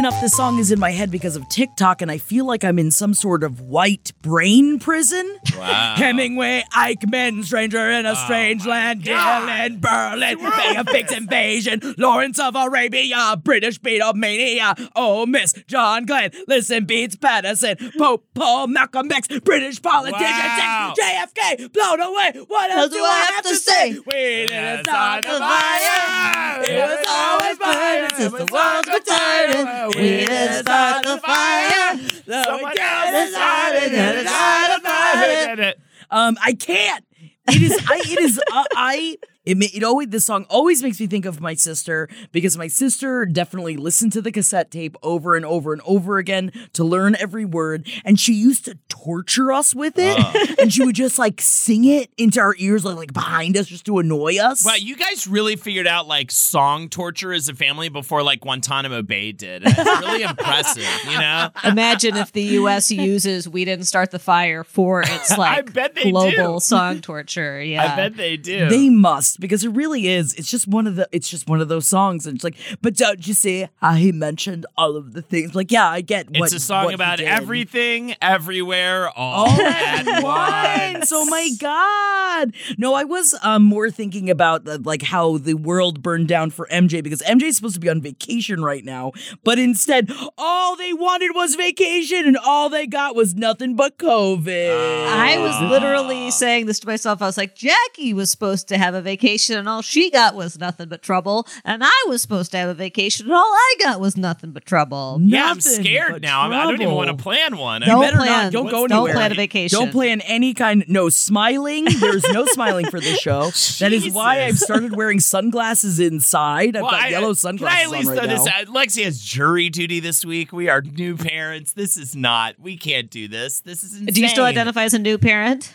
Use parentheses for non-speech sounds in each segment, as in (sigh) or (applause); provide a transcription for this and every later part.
enough, this song is in my head because of TikTok, and I feel like I'm in some sort of white brain prison. Wow. Hemingway, Eichmann, Stranger in a Strange Land, Dylan, Berlin, Bay of Pigs Invasion, Lawrence of Arabia, British Beatlemania, Oh Miss, John Glenn, Listen Beats Patterson, Pope Paul, Malcolm X, British politician, Wow. JFK, blown away. What else do I have to say? We didn't start the fire. It was always burning since the walls were turning. We didn't start the fire. Someone else decided to start the fire. Um, I can't. It is. I. It is. Uh, I. It. ma- It always. This song always makes me think of my sister because my sister definitely listened to the cassette tape over and over and over again to learn every word, and she used to torture us with it, ah. (laughs) and she would just like sing it into our ears, like, like behind us, just to annoy us. Wow, you guys really figured out like song torture as a family before like Guantanamo Bay did. It's (laughs) really impressive, you know? Imagine if the U.S. uses "We Didn't Start the Fire" for its (laughs) like bet they global do. song torture. Yeah, I bet they do. They must because it really is. It's just one of the. It's just one of those songs, and it's like, but don't you see how he mentioned all of the things? Like, yeah, I get. it's what, a song what about everything, everywhere, all, all at at once. once. Oh my god! No, I was um, more thinking about the, like how the world burned down for MJ because MJ's supposed to be on vacation right now, but instead, all they wanted was vacation, and all they got was nothing but COVID. I was literally saying this to myself. I was like, Jackie was supposed to have a vacation, and all she got was nothing but trouble. And I was supposed to have a vacation, and all I got was nothing but trouble. Yeah, I'm scared now. I, mean, I don't even want to plan one. Don't I better plan. not. Don't go Don't plan a vacation. Don't plan any kind. No smiling. There's no smiling for this show. (laughs) That is why I've started wearing sunglasses inside. I've Well, got I- yellow Can I sunglasses at least on right this now. out? Lexi has jury duty this week. We are new parents. This is not. We can't do this. This is insane. Do you still identify as a new parent?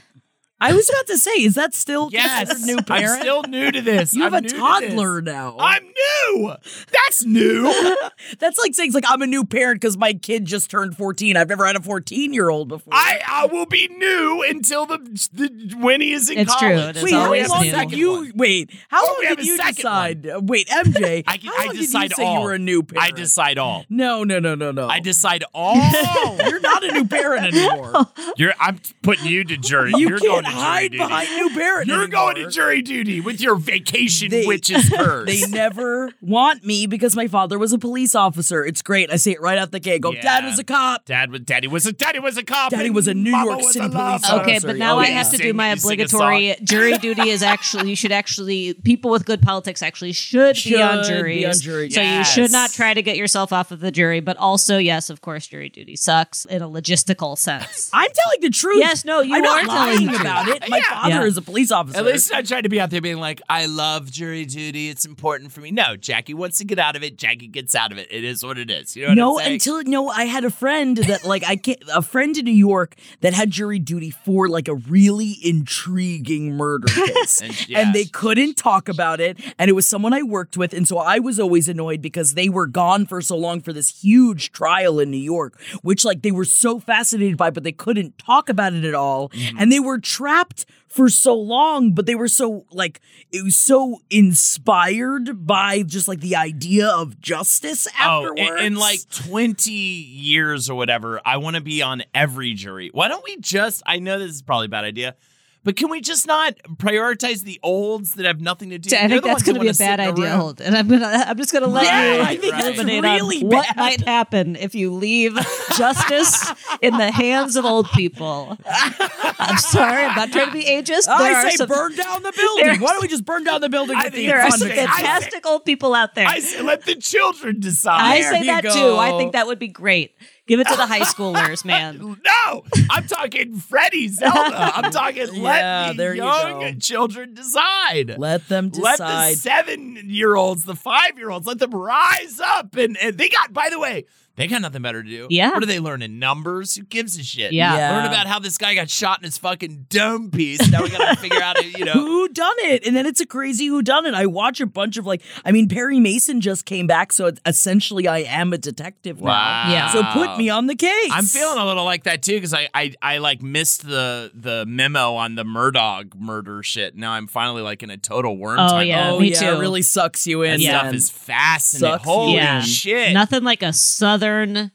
I was about to say, is that still Yes, considered new I'm still new to this. you have I'm a new to toddler now. I'm new. That's new. (laughs) That's like saying, like, I'm a new parent because my kid just turned 14. I've never had a 14 year old before. I, I will be new until the, the when he is in It's true. college. It is Wait, how always long new. did you wait? How Oh, long did you second decide? uh, Wait, MJ. (laughs) I, can, how I decide did you say all. you were a new parent? I decide all. (laughs) No, no, no, no, no. I decide all. You're not a new parent anymore. You're. I'm putting you to jury. You You're can't going to jury hide duty. behind new parent. You're anymore. going to jury duty with your vacation They- witch's (laughs) curse. They never want me because my father was a police officer. It's great. I say it right out the gate. Go, Yeah. Dad was a cop. Dad was daddy was a daddy was a cop. Daddy was a New Mama York City police officer. Okay, but now Oh, I yeah. have to do my you sing a obligatory jury (laughs) duty. Is actually you should actually people with good politics actually should, be on Should juries. be on juries. So you should not try to get yourself off of the jury. But also, yes, of course, jury duty sucks in a logistical sense. (laughs) I'm telling the truth. Yes, no, you I'm are not telling lying the truth. About it. My Yeah. father Yeah. is a police officer. At least I tried to be out there being like, I love jury duty. It's important for me. No, Jackie wants to get out of it. Jackie gets out of it. It is what it is. You know what no, I'm saying? until no, I had a friend that like I can't a friend in New York that had jury duty for like a really intriguing murder (laughs) case. And- and, they couldn't talk about it. And it was someone I worked with. And so I was always annoyed because they were gone for so long for this huge trial in New York, which like they were so fascinated by, but they couldn't talk about it at all. Mm-hmm. And they were trapped for so long, but they were so like it was so inspired by just like the idea of justice Oh, afterwards. in, in like 20 years or whatever, I want to be on every jury. Why don't we just, I know this is probably a bad idea, But can we just not prioritize the olds that have nothing to do? I They're think that's going to be a bad idea, room. Holt. And I'm gonna, I'm just going to let Yeah, you I think that's ruminate really on what bad. might happen if you leave justice in the hands of old people. I'm sorry, I'm not trying to be ageist. There I are say some, burn down the building. Why don't we just burn down the building I with the think there are some I fantastic old people out there. I say let the children decide. I say you that go. too. I think that would be great. Give it to the high (laughs) schoolers, man. (laughs) No, I'm talking Freddie Zelda. I'm talking (laughs) Yeah, let the you young go. children decide. Let them decide. Let the seven year olds, the five year olds, let them rise up. And, and they got, by the way, they got nothing better to do. Yeah. What are they learning? Numbers? Who gives a shit? Yeah. Yeah. Learn about how this guy got shot in his fucking dome piece. Now we gotta figure out, you (laughs) know. Who done it? And then it's a crazy who done it. I watch a bunch of like, I mean, Perry Mason just came back, so essentially I am a detective now. Wow. Yeah. So put me on the case. I'm feeling a little like that too because I, I I like missed the the memo on the Murdoch murder shit. Now I'm finally like in a total worm Oh, time. yeah. Oh me yeah, too. it really sucks you That in. stuff man. is fascinating. Sucks Holy you Yeah. shit! Nothing like a southern Southern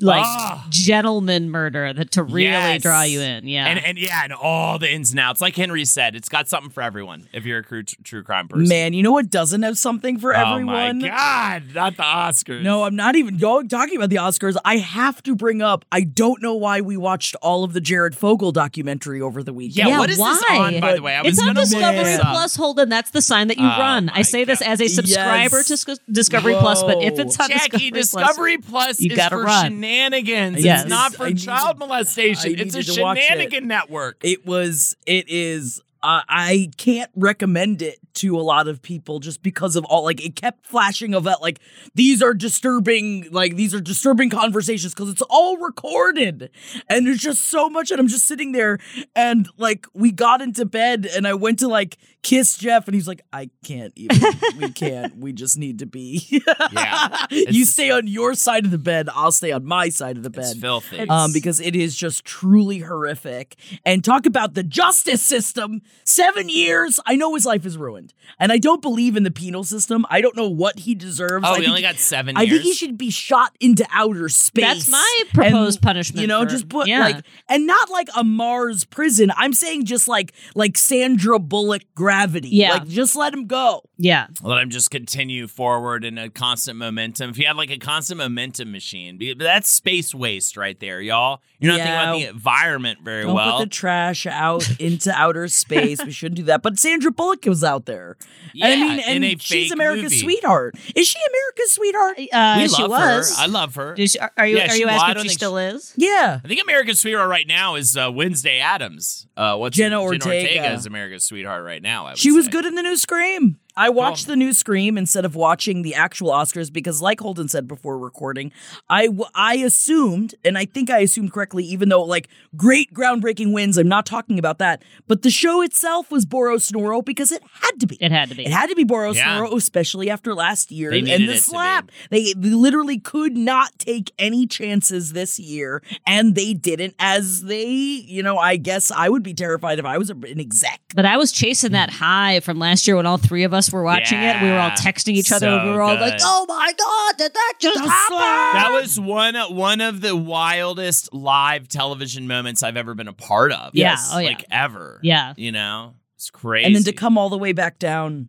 like Ah. gentleman murder that to really Yes. draw you in. Yeah. And and yeah, and all the ins and outs. Like Henry said, it's got something for everyone. If you're a true, true crime person, Man, you know what doesn't have something for everyone? oh everyone? my god, not the Oscars. No, I'm not even going talking about the Oscars. I have to bring up. I don't know why we watched all of the Jared Fogle documentary over the weekend. Yeah, Yeah, what is this on? By the way, I was it's on Discovery this. Plus, Holden. That's the sign that you Oh run. I my say this as a subscriber Yes. to Sc- Discovery Plus, but if it's on Jackie, Discovery, Discovery Plus, you is gotta run. Shenanigans. Yes. It's not for I child molestation. I It's a shenanigan network. It was. It is. Uh, I can't recommend it to a lot of people just because of all like it kept flashing of that like these are disturbing like these are disturbing conversations because it's all recorded and there's just so much and I'm just sitting there and like we got into bed and I went to like kiss Jeff and he's like I can't even we (laughs) can't we just need to be Yeah. (laughs) you stay on your side of the bed I'll stay on my side of the It's bed filthy. um, because it is just truly horrific. And talk about the justice system. Seven years. I know his life is ruined, and I don't believe in the penal system. I don't know what he deserves. oh, I we think only got seven I years. think he should be shot into outer space. That's my proposed And, punishment You know, for- just put yeah. like, and not like a Mars prison. I'm saying just like like Sandra Bullock gravity. Yeah. like just let him go. Yeah. Let him just continue forward in a constant momentum. If you had like a constant momentum machine, but that's space waste right there, y'all. You're not Yeah. thinking about the environment very Don't well. put the trash out into outer space. We shouldn't do that. But Sandra Bullock was out there. And I Yeah, mean, in and a she's fake America's movie. sweetheart. Is she America's sweetheart? Uh, we she love was. her. I love her. Did she- are, are you Yeah, are she- you asking don't if she think still is? Yeah. I think America's sweetheart right now is uh, Wednesday Adams. Uh, what's Jenna Jenna Ortega. Ortega is America's sweetheart right now. I would She was say. good in the new Scream. I watched the new Scream instead of watching the actual Oscars because, like Holden said before recording, I, w- I assumed, and I think I assumed correctly, even though like great groundbreaking wins, I'm not talking about that, but the show itself was Boros Noro because it had to be. It had to be. It had to be Boros Yeah. Noro, especially after last year They and the slap. They, they literally could not take any chances this year, and they didn't. As they, you know, I guess I would be terrified if I was an exec. But I was chasing that high from last year when all three of us were watching it. We were all texting each other and we were all like, "Oh my god, did that just The happen?" slap! That was one one of the wildest live television moments I've ever been a part of. Yeah, Yes. oh, yeah. like ever. Yeah. you know, it's crazy. and then to come all the way back down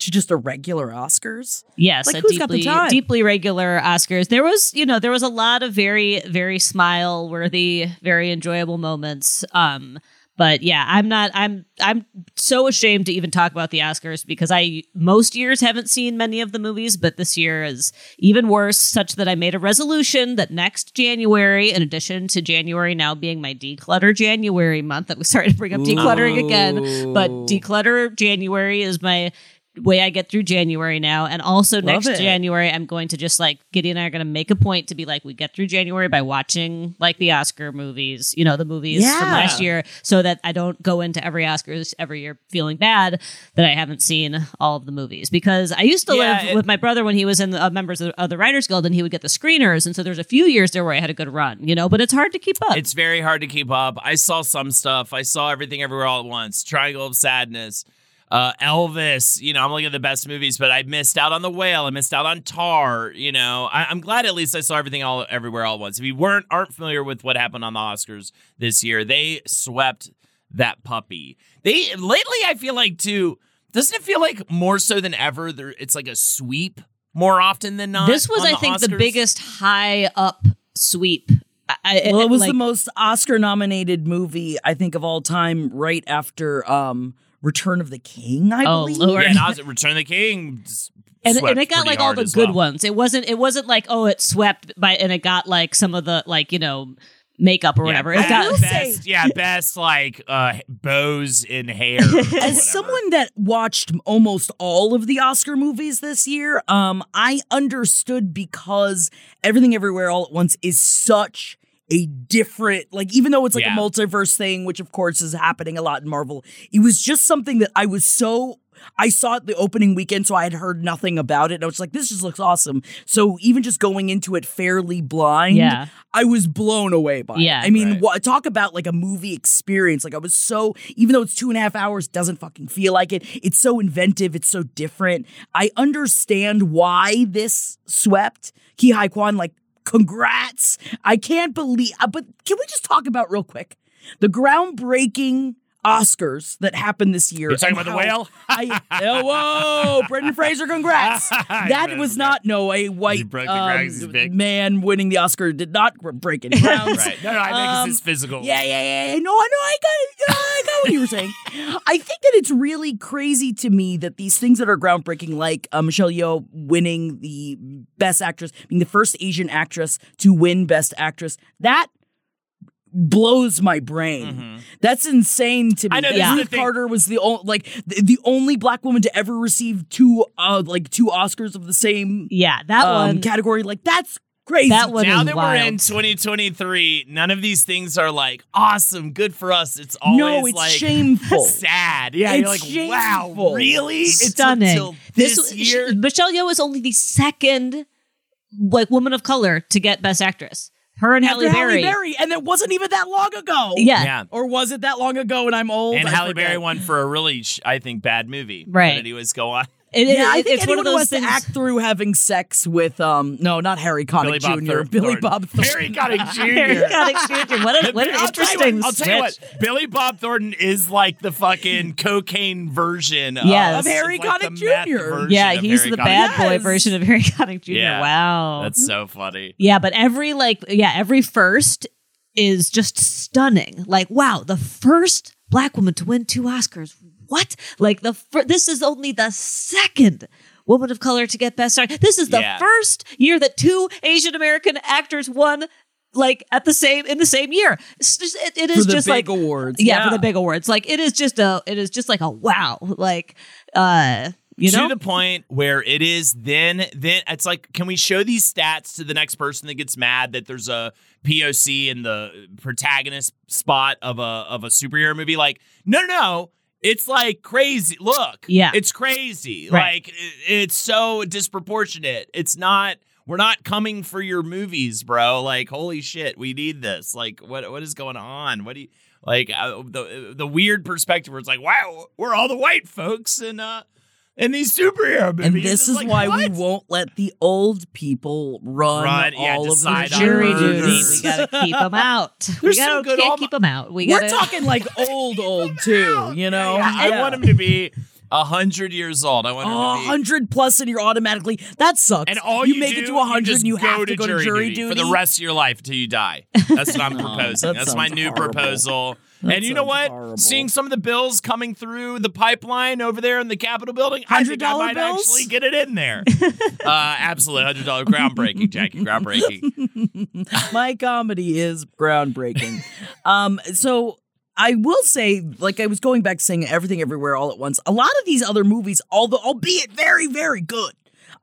to just a regular Oscars. Yes, Like, a who's got the deeply, time? deeply regular Oscars. There was, you know, there was a lot of very, very smile worthy, very enjoyable moments. Um, but yeah, I'm not. I'm. I'm so ashamed to even talk about the Oscars because I most years haven't seen many of the movies, but this year is even worse. Such that I made a resolution that next January, in addition to January now being my declutter January month, that we started to bring up decluttering again, but declutter January is my way I get through January now. And also next it. January, I'm going to just like Giddy and I are going to make a point to be like, we get through January by watching like the Oscar movies, you know, the movies from last year, so that I don't go into every Oscars every year feeling bad that I haven't seen all of the movies. Because I used to Yeah, live it- with my brother when he was in the uh, members of, of the Writers Guild and he would get the screeners. And so there's a few years there where I had a good run, you know, but it's hard to keep up. It's very hard to keep up. I saw some stuff. I saw everything everywhere all at once. Triangle of Sadness. Uh, Elvis, you know, I'm looking at the best movies, but I missed out on The Whale. I missed out on Tar. You know, I, I'm glad at least I saw everything all everywhere all at once. If you weren't aren't familiar with what happened on the Oscars this year, they swept that puppy. They lately, I feel like too. Doesn't it feel like more so than ever? There, it's like a sweep more often than not. This was, on I the think, the biggest high up sweep. I- I- Well, it was like- the most Oscar nominated movie I think of all time, right after um Return of the King. I Oh, believe. Lord. Yeah, and Oz, Return of the King. and, and it got like all the good well. ones. It wasn't. It wasn't like oh, it swept by and it got like some of the like you know makeup or Yeah, whatever. best, It got best, yeah, best like uh bows in hair. (laughs) As someone that watched almost all of the Oscar movies this year, um, I understood because Everything Everywhere All at Once is such a different, like, even though it's like Yeah. a multiverse thing, which of course is happening a lot in Marvel, it was just something that I was so. I saw it the opening weekend, so I had heard nothing about it. And I was like, this just looks awesome. So even just going into it fairly blind, Yeah. I was blown away by Yeah. it. I mean, Right. talk about like a movie experience. Like I was so, even though it's two and a half hours, doesn't fucking feel like it. It's so inventive. It's so different. I understand why this swept Ki Hai Kwan. Like, congrats. I can't believe. Uh, but can we just talk about real quick the groundbreaking Oscars that happened this year? You're talking about the whale? I, oh, whoa, (laughs) Brendan Fraser, congrats. (laughs) That was not no a white broke the ground 'cause he's um, man winning the Oscar did not break any grounds. (laughs) Right. No, no, I think Um, it's his physical. Yeah, yeah, yeah. No, I know. I got it. I got what you were saying. I think that it's really crazy to me that these things that are groundbreaking, like uh, Michelle Yeoh winning the Best Actress, being the first Asian actress to win Best Actress, that blows my brain. That's insane to me. Mm-hmm. I know, That Ruth. Carter was the only like the, the only black woman to ever receive two uh like two Oscars of the same yeah that um, one. category. Like that's crazy. That one now is that we're in 2023, none of these things are like awesome, good for us. It's always no, it's like shameful. (laughs) sad. Yeah, It's you're like, wow, shameful. really? It's stunning. until this, sh- year. Michelle Yeoh is only the second like woman of color to get Best Actress. Her and After Halle Berry. Berry, and it wasn't even that long ago. Yeah. yeah. Or was it that long ago and I'm old? And I Halle forget. Berry won for a really, I think, bad movie. Right. But anyways, go on. It- it- Yeah, I it- think it's one anyone of who those has things. to act through having sex with um no, not Harry Billy Connick Bob Jr. Thor- Billy Thornton. Bob Thornton. Harry Connick Jr. (laughs) Harry Connick Jr. What, a, (laughs) what an I'll tell you interesting what, I'll tell you what, switch. Billy Bob Thornton is like the fucking (laughs) cocaine version Yes. of, Of Harry like the Connick meth Jr.. version Yeah, of he's Harry the Connick bad Jr. boy Yes. version of Harry Connick Jr. Yeah. Wow. That's so funny. Yeah, but every like yeah, every first is just stunning. Like wow, the first black woman to win two Oscars. What? Like the fir- this is only the second woman of color to get best star. This is the Yeah. first year that two Asian American actors won like at the same in the same year. Just, it, it is For the just big like awards. Yeah, for the big awards. Like it is just a it is just like a wow. Like uh you know to the point where it is then then it's like can we show these stats to the next person that gets mad that there's a POC in the protagonist spot of a of a superhero movie like no no no it's like crazy. Look Yeah. it's crazy. Right. like it's so disproportionate. It's not we're not coming for your movies bro. Like holy shit we need this. Like what what is going on? What do you like uh, the the weird perspective where it's like wow we're all the white folks and uh in these superhero movies. And this is like, why what? we won't let the old people run, Run, yeah, all of the jury duty. We gotta (laughs) keep them out. They're we so gotta good. can't All keep them out. We We're gotta talking like (laughs) old, old too. You know, Yeah, I want them to be a hundred years old. I want Oh, to 100 plus and you're automatically that sucks. And all you, make do, it to 100 just and you have go to go to jury duty, for the rest of your life until you die. That's what I'm (laughs) proposing. that That's my new horrible. proposal. That and you know what? horrible. Seeing some of the bills coming through the pipeline over there in the Capitol building, I think I $100 might bills? actually get it in there. (laughs) uh, absolutely, hundred dollar groundbreaking, Jackie, groundbreaking. (laughs) My comedy is groundbreaking. um, so I will say, like I was going back saying everything everywhere all at once. A lot of these other movies, although albeit very, very good.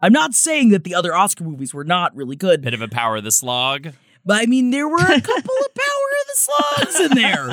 I'm not saying that the other Oscar movies were not really good, Bit of a power of the slog. But I mean there were a couple of Power of the Slugs in there.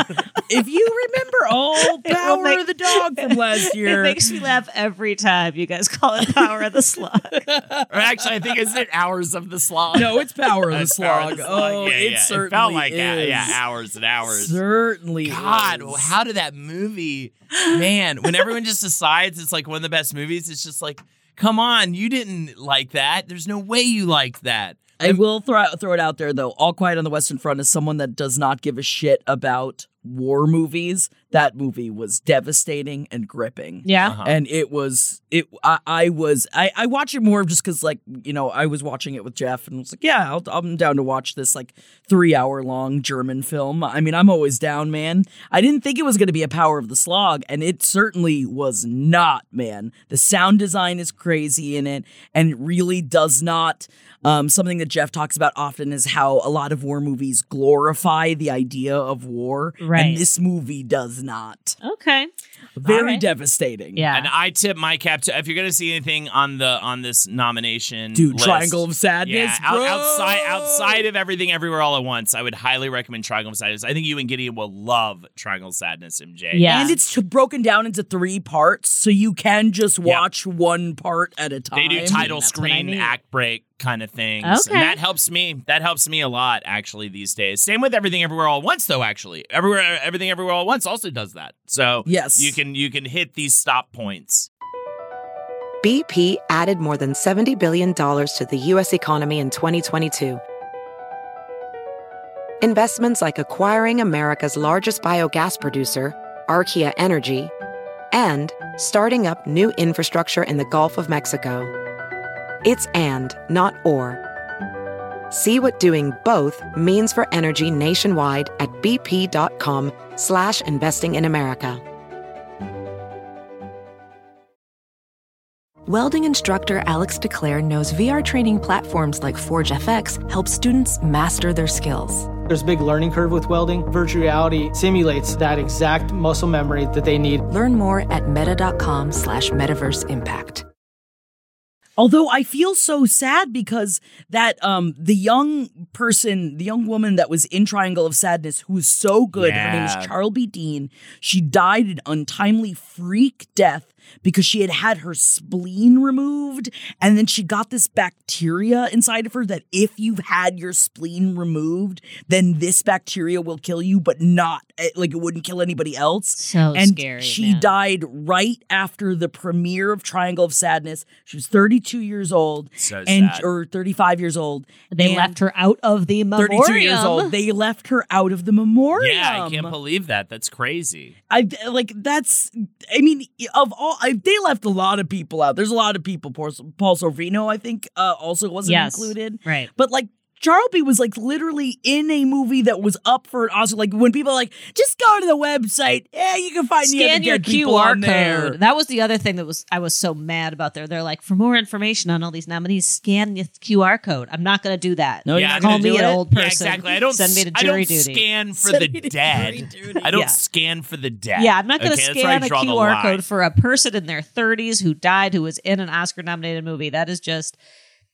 if you remember, all Power make- of the Dog from last (laughs) year. It makes me laugh every time you guys call it Power of the Slug. Or (laughs) actually, I think isn't it hours of the slog? no, it's Power of the That's Power of the Slog. Oh, yeah, it yeah. certainly it felt like uh, is. yeah, hours and hours. Certainly, God, is. well, how did that movie, man? When everyone just decides it's like one of the best movies, it's just like, come on, you didn't like that. There's no way you liked that. I will throw throw it out there though. All Quiet on the Western Front is someone that does not give a shit about war movies. that movie was devastating and gripping. Yeah. Uh-huh. And it was it. I, I was I I watch it more just because like you know I was watching it with Jeff and was like yeah I'll, I'm down to watch this like three hour long German film. I mean I'm always down, man. I didn't think it was going to be a Power of the Slog, and it certainly was not, man. The sound design is crazy in it, and it really does not. Um, something that Jeff talks about often is how a lot of war movies glorify the idea of war, Right. And this movie does not. Okay. Very All right. devastating. Yeah. And I tip my cap to if you're gonna see anything on the on this nomination, Dude, list, Triangle of Sadness, Yeah, out- bro. outside outside of everything, everywhere, all at once. I would highly recommend Triangle of Sadness. I think you and Gideon will love Triangle of Sadness, MJ. Yeah. And it's broken down into three parts, so you can just Yeah. watch one part at a time. They do title That's screen, act break kind of things. Okay. And that helps me. That helps me a lot, actually, these days. Same with Everything Everywhere All at Once, though, actually. Everywhere Everything Everywhere All at Once also does that. So Yes. you can you can hit these stop points. BP added more than $70 billion to the U.S. economy in 2022. Investments like acquiring America's largest biogas producer, Archaea Energy, and starting up new infrastructure in the Gulf of Mexico. It's and, not or. See what doing both means for energy nationwide at bp.com slash investing in America. Welding instructor Alex DeClaire knows VR training platforms like Forge FX help students master their skills. There's a big learning curve with welding. Virtual reality simulates that exact muscle memory that they need. Learn more at meta.com slash metaverse impact. Although I feel so sad because that um the young person, the young woman that was in Triangle of Sadness, who was so good, her name Yeah. is Charles B. Dean. She died an untimely freak death because she had had her spleen removed, and then she got this bacteria inside of her that if you've had your spleen removed, then this bacteria will kill you, but not like it wouldn't kill anybody else. So and scary, She man. died right after the premiere of Triangle of Sadness. She was 32 years old, So and sad. or 35 years old. They left her out of the memoriam. 32 years old. They left her out of the memoriam. Yeah, I can't believe that. That's crazy. I like that's. I mean, of all, I, they left a lot of people out. There's a lot of people. Paul, Paul Sorvino, I think, uh, also wasn't Yes. included. Right. But like. Charlby was like literally in a movie that was up for an Oscar. Like when people are like, just go to the website. Yeah, you can find the Scan other your dead people on QR there. code. That was the other thing that was I was so mad about there. They're like, for more information on all these nominees, scan the QR code. I'm not going to do that. No, you're Yeah, not Call me an it? old person. Yeah, exactly. I don't send me to I jury don't duty. scan for Send the dead. I don't Yeah. scan for the dead. Yeah, I'm not going to Okay, that's scan a QR code for a person in their 30s who died who was in an Oscar nominated movie. That is just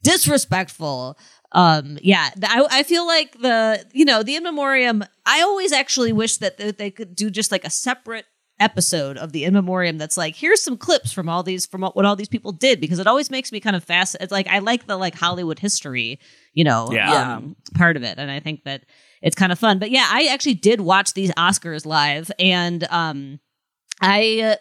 disrespectful. Um, yeah, I, I feel like the you know the in memoriam. I always actually wish that th- they could do just like a separate episode of the in memoriam that's like here's some clips from all these from what all these people did because it always makes me kind of fast it's like i like the like hollywood history you know Yeah. um, part of it and i think that it's kind of fun but yeah i actually did watch these oscars live and um i uh,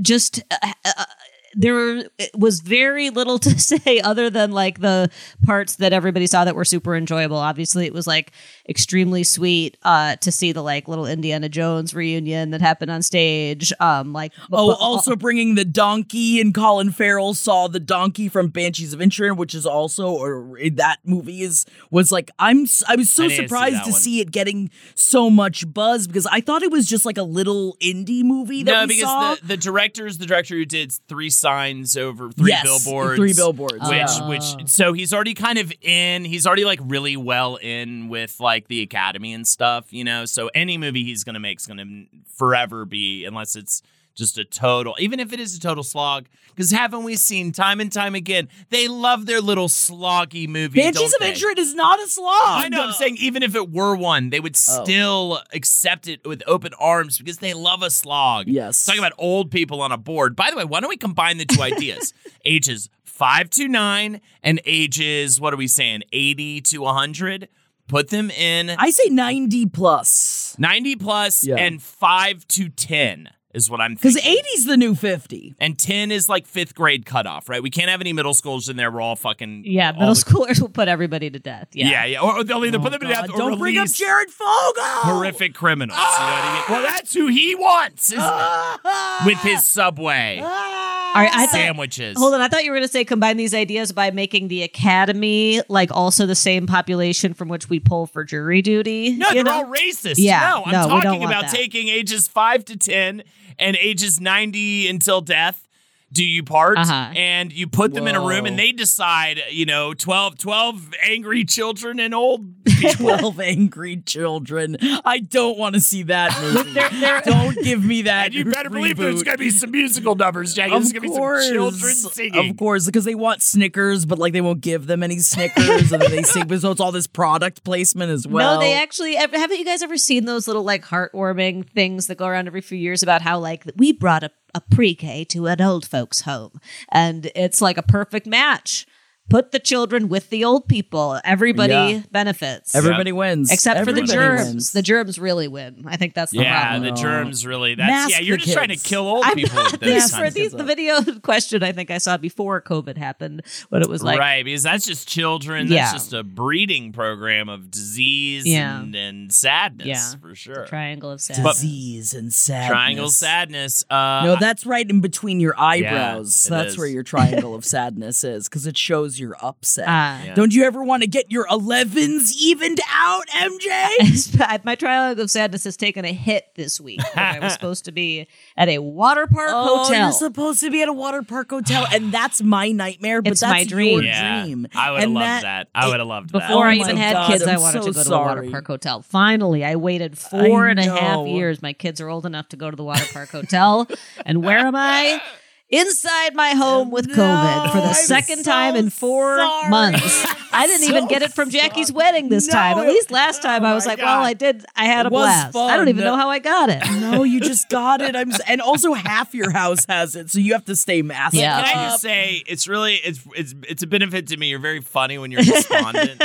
just uh, uh, there was very little to (laughs) say other than like the parts that everybody saw that were super enjoyable. Obviously, it was like extremely sweet uh, to see the like little Indiana Jones reunion that happened on stage. Um, like Oh, but- also bringing the donkey, and Colin Farrell saw the donkey from Banshees of Inisherin, which is also or that movie is was like I'm s- I was so I didn't see surprised to one. see it getting so much buzz because I thought it was just like a little indie movie that No, we because saw. the, the director is the director who did three signs over three Yes, billboards. three billboards, Which which so he's already kind of in he's already like really well in with like the academy and stuff, you know. So any movie he's gonna make is gonna forever be unless it's just a total even if it is a total slog. Because haven't we seen time and time again, they love their little sloggy movie. Banshees of? Inisherin is not a slog. I know. I'm saying even if it were one, they would Oh. still accept it with open arms because they love a slog. Yes. Talking about old people on a board. By the way, why don't we combine the two ideas? (laughs) ages five to nine and ages what are we saying? Eighty to hundred. Put them in I say ninety plus. 90 plus Yeah. and 5 to 10. Is what I'm Because thinking. 80's the new 50. and 10 is like fifth grade cutoff, right? We can't have any middle schoolers in there. We're all fucking Yeah, all middle the- schoolers will put everybody to death. Yeah. Yeah, yeah. Or they'll either put oh, them to Oh, God, death or don't bring up release Jared Fogle. horrific criminals. You know what I mean? Ah! Well, that's who he wants is- ah! with his subway ah! All right, I thought, sandwiches. Hold on, I thought you were going to say combine these ideas by making the academy like also the same population from which we pull for jury duty. No, you they're know? all racist. Yeah, no, I'm no, we don't talking want about that. taking ages five to ten and ages ninety until death. Do you part? Uh-huh. And you put them in a room and they decide, you know, 12, 12 angry children and old (laughs) 12 angry children. I don't want to see that (laughs) movie. (laughs) don't give me that. and you better believe there's going to be some musical numbers, Jackie. Of There's going to be course, some children singing. Of course, because they want Snickers, but like they won't give them any Snickers, and then they sing. So it's all this product placement as well. no, they actually haven't. You guys ever seen those little like heartwarming things that go around every few years about how like we brought a, a pre-K to an old folks' home, and it's like a perfect match. Put the children with the old people. Everybody Yeah. benefits. Everybody wins, Except for the germs. wins. The germs really win. I think that's the yeah, problem. the germs really. That's Mask yeah. You're the just trying to kill old I'm people. not with these this for these the video (laughs) question I think I saw before COVID happened when it was like right, because that's just children. Yeah. That's just a breeding program of disease Yeah. and, and sadness Yeah. for sure. triangle of sadness. disease and sadness. Triangle sadness. Uh, No, that's right in between your eyebrows. it that's is. where your triangle of sadness is because it shows you're upset. Ah. Yeah. Don't you ever want to get your 11s evened out, MJ? (laughs) My triangle of sadness has taken a hit this week. I was (laughs) supposed to be at a water park Oh, hotel. you're supposed to be at a water park hotel, and that's my nightmare. But It's that's my dream. Your yeah, dream. I would have loved that. I would have loved that. Before Oh I even had God, kids, i I'm wanted so to go to a water park hotel. Finally, I waited four I and a half years. My kids are old enough to go to the water park hotel. and where am I? (laughs) Inside my home with COVID for the I'm second so time in four sorry. months. (laughs) I didn't even get it from Jackie's wedding this No, time. At least last oh time I was my like, well, I did. I had It a was blast. I don't even know how I got it. (laughs) No, you just got it. I'm, s- and also half your house has it, so you have to stay masked. Yeah. Can I just say it's really it's it's it's a benefit to me. You're very funny when you're despondent.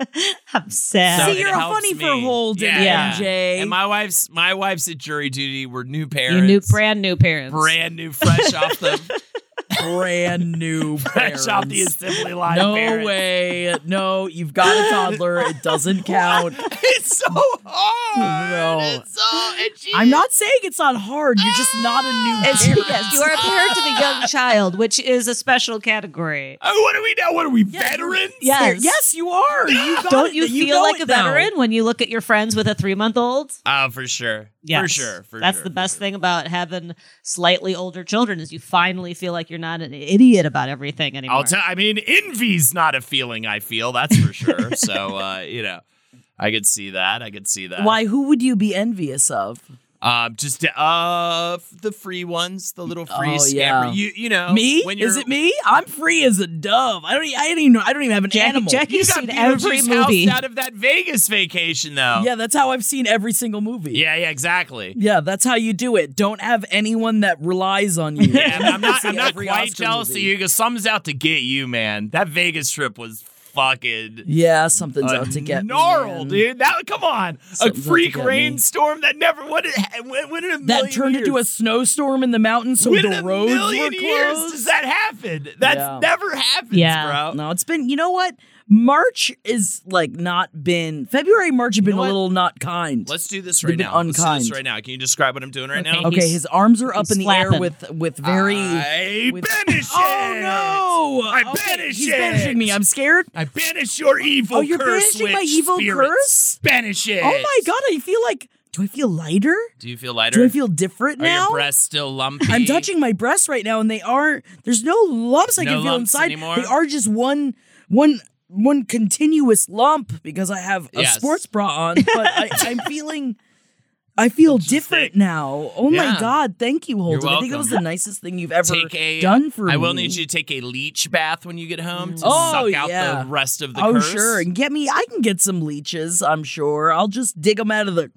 (laughs) I'm sad. So See, you're helps funny me. for Holden, yeah. MJ. And my wife's my wife's at jury duty. We're new parents. Your new, brand new parents. brand new, fresh off the (laughs) brand new (laughs) fresh off the parents. assembly line. No parents. way. No, you've got a toddler. It doesn't (laughs) count. It's so hard. No. It's so. And she, I'm not saying it's not hard. You're just not a new It's- parent. yes, you are a parent of a young (laughs) child, which is a special category. Oh, what are we now? What are we veterans? Yes. Yes, you are. You got Don't it. you feel know like it a veteran now. when you look at your friends with a three month old? Oh, for sure. For sure. For That's sure, the best sure. thing about having slightly older children is you finally feel like you're not an idiot about everything anymore. I'll tell. I mean, envy's not a feeling I feel. That's for sure. (laughs) so, uh, you know, I could see that. I could see that. Why? Who would you be envious of? Um, just uh, the free ones, the little free Oh, scammer. yeah. You, you know, Me? When Is it me? I'm free as a dove. I don't. e- I don't even. I don't even have an Jackie- animal. Jackie- You You've got seen every house movie. out of that Vegas vacation, though. Yeah, that's how I've seen every single movie. yeah, yeah, exactly. Yeah, that's how you do it. Don't have anyone that relies on you. (laughs) Yeah, I'm (laughs) not. See I'm not quite Oscar jealous of you because something's out to get you, man. That Vegas trip was fucking. Yeah, something's a out to get me, gnarl, man. dude. That come on, Something's a freak get me. rainstorm that never. What? Did, when, when in a That million turned into a snowstorm in the mountains, so when the in a roads million were years closed. does that happen? That's Yeah. never happens, Yeah. bro. No, it's been. You know what? March is like not been. February, March have been know a little not kind. Let's do this right been now. Let's do unkind. this right now. Can you describe what I'm doing right Okay. now? okay, his arms are up in the air with with very. I with- banish (laughs) oh, it. Oh no! I Okay, banish He's it. banishing me. I'm scared. I banish your evil Oh, you're curse, banishing my evil spirits. curse? Banish it. Oh my god! I feel like. Do I feel lighter? Do you feel lighter? Do I feel different Are now? your breasts still lumpy? I'm touching my breasts right now, and they are. There's no lumps I No can feel lumps inside. anymore? They are just one, one, one continuous lump because I have a Yes. sports bra on. But I, (laughs) I'm feeling. I feel different now. Oh Yeah. my god! Thank you, Holden. I think it was the nicest thing you've ever Take a, done for I me. I will need you to take a leech bath when you get home to mm. Oh, suck out yeah. the rest of the oh curse. sure, and get me. I can get some leeches. I'm sure. I'll just dig them out of the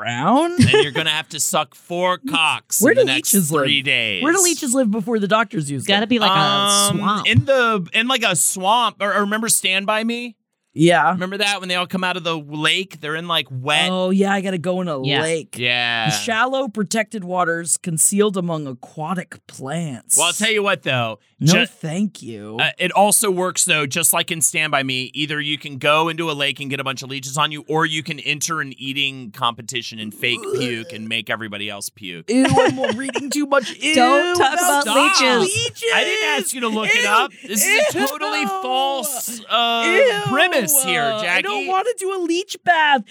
ground. and you're gonna have to suck four (laughs) cocks Where in the do next leeches live? three days. Where do leeches live before the doctors use It's got to be like a Um, swamp. in the in like a swamp. Or, or remember, Stand by Me. Yeah. Remember that when they all come out of the lake? They're in like wet. Oh yeah, I gotta go in a Yeah. lake. Yeah. Shallow, protected waters concealed among aquatic plants. Well, I'll tell you what though. No, ju- thank you. Uh, it also works though, just like in Stand By Me. Either you can go into a lake and get a bunch of leeches on you, or you can enter an eating competition and fake puke and make everybody else puke. Ew, I'm reading too much. (laughs) Ew, Don't talk about Stop. leeches. leeches. I didn't ask you to look it up. This is a totally false uh, premise here, Uh, Jackie. I don't want to do a leech bath.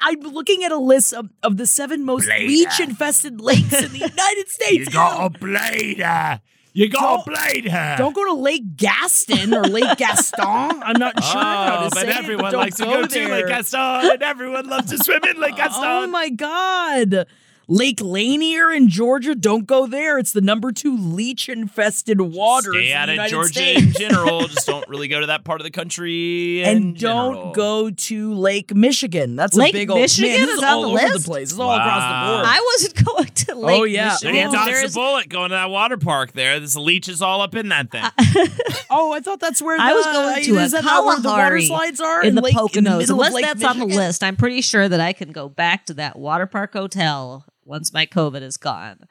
I'm looking at a list of, of the seven most leech infested lakes in the (laughs) United States. You got a blade. You got a Don't- blade her. Don't go to Lake Gaston or Lake Gaston. I'm not (laughs) sure how Oh, to but say everyone it, but likes to don't go to. Lake Gaston, and everyone loves to swim in Lake (laughs) Gaston. Oh my God. Lake Lanier in Georgia, don't go there. It's the number two leech infested waters. Stay in out the of United Georgia States. in general. (laughs) Just don't really go to that part of the country. in and don't general. go to Lake Michigan. That's Lake a big old Michigan man, is is on all the over list? the place. It's all across the Wow. board. I wasn't (laughs) going to oh, Lake Michigan. Oh, yeah. Then Michigan. you dodged There's- the bullet going to that water park there. There's leeches all up in that thing. (laughs) oh, I thought that's where the, I was going uh, to is a that not where the water slides are in the Lake, Poconos. in the Unless of Lake that's on the list, I'm pretty sure that I can go back to that water park hotel once my COVID is gone.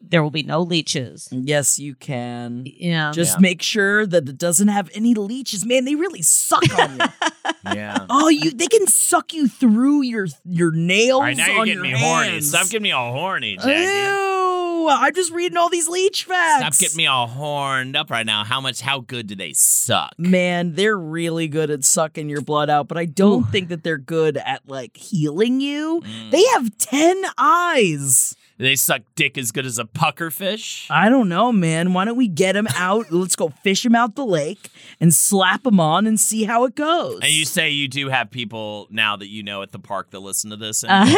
There will be no leeches. Yes, you can. Yeah. Just make sure that it doesn't have any leeches. Man, they really suck on you. (laughs) yeah. oh, you they can suck you through your your nails. All right, now you're getting your me horny. Stop getting me all horny, Jackie. Ew, I'm just reading all these leech facts. Stop getting me all horned up right now. How much? How good do they suck? Man, they're really good at sucking your blood out, but I don't think that they're good at like healing you. Mm. They have 10 eyes. Do they suck dick as good as a pucker fish? I don't know, man. Why don't we get them out? (laughs) Let's go fish them out the lake and slap them on and see how it goes. And you say you do have people now that you know at the park that listen to this. And (laughs)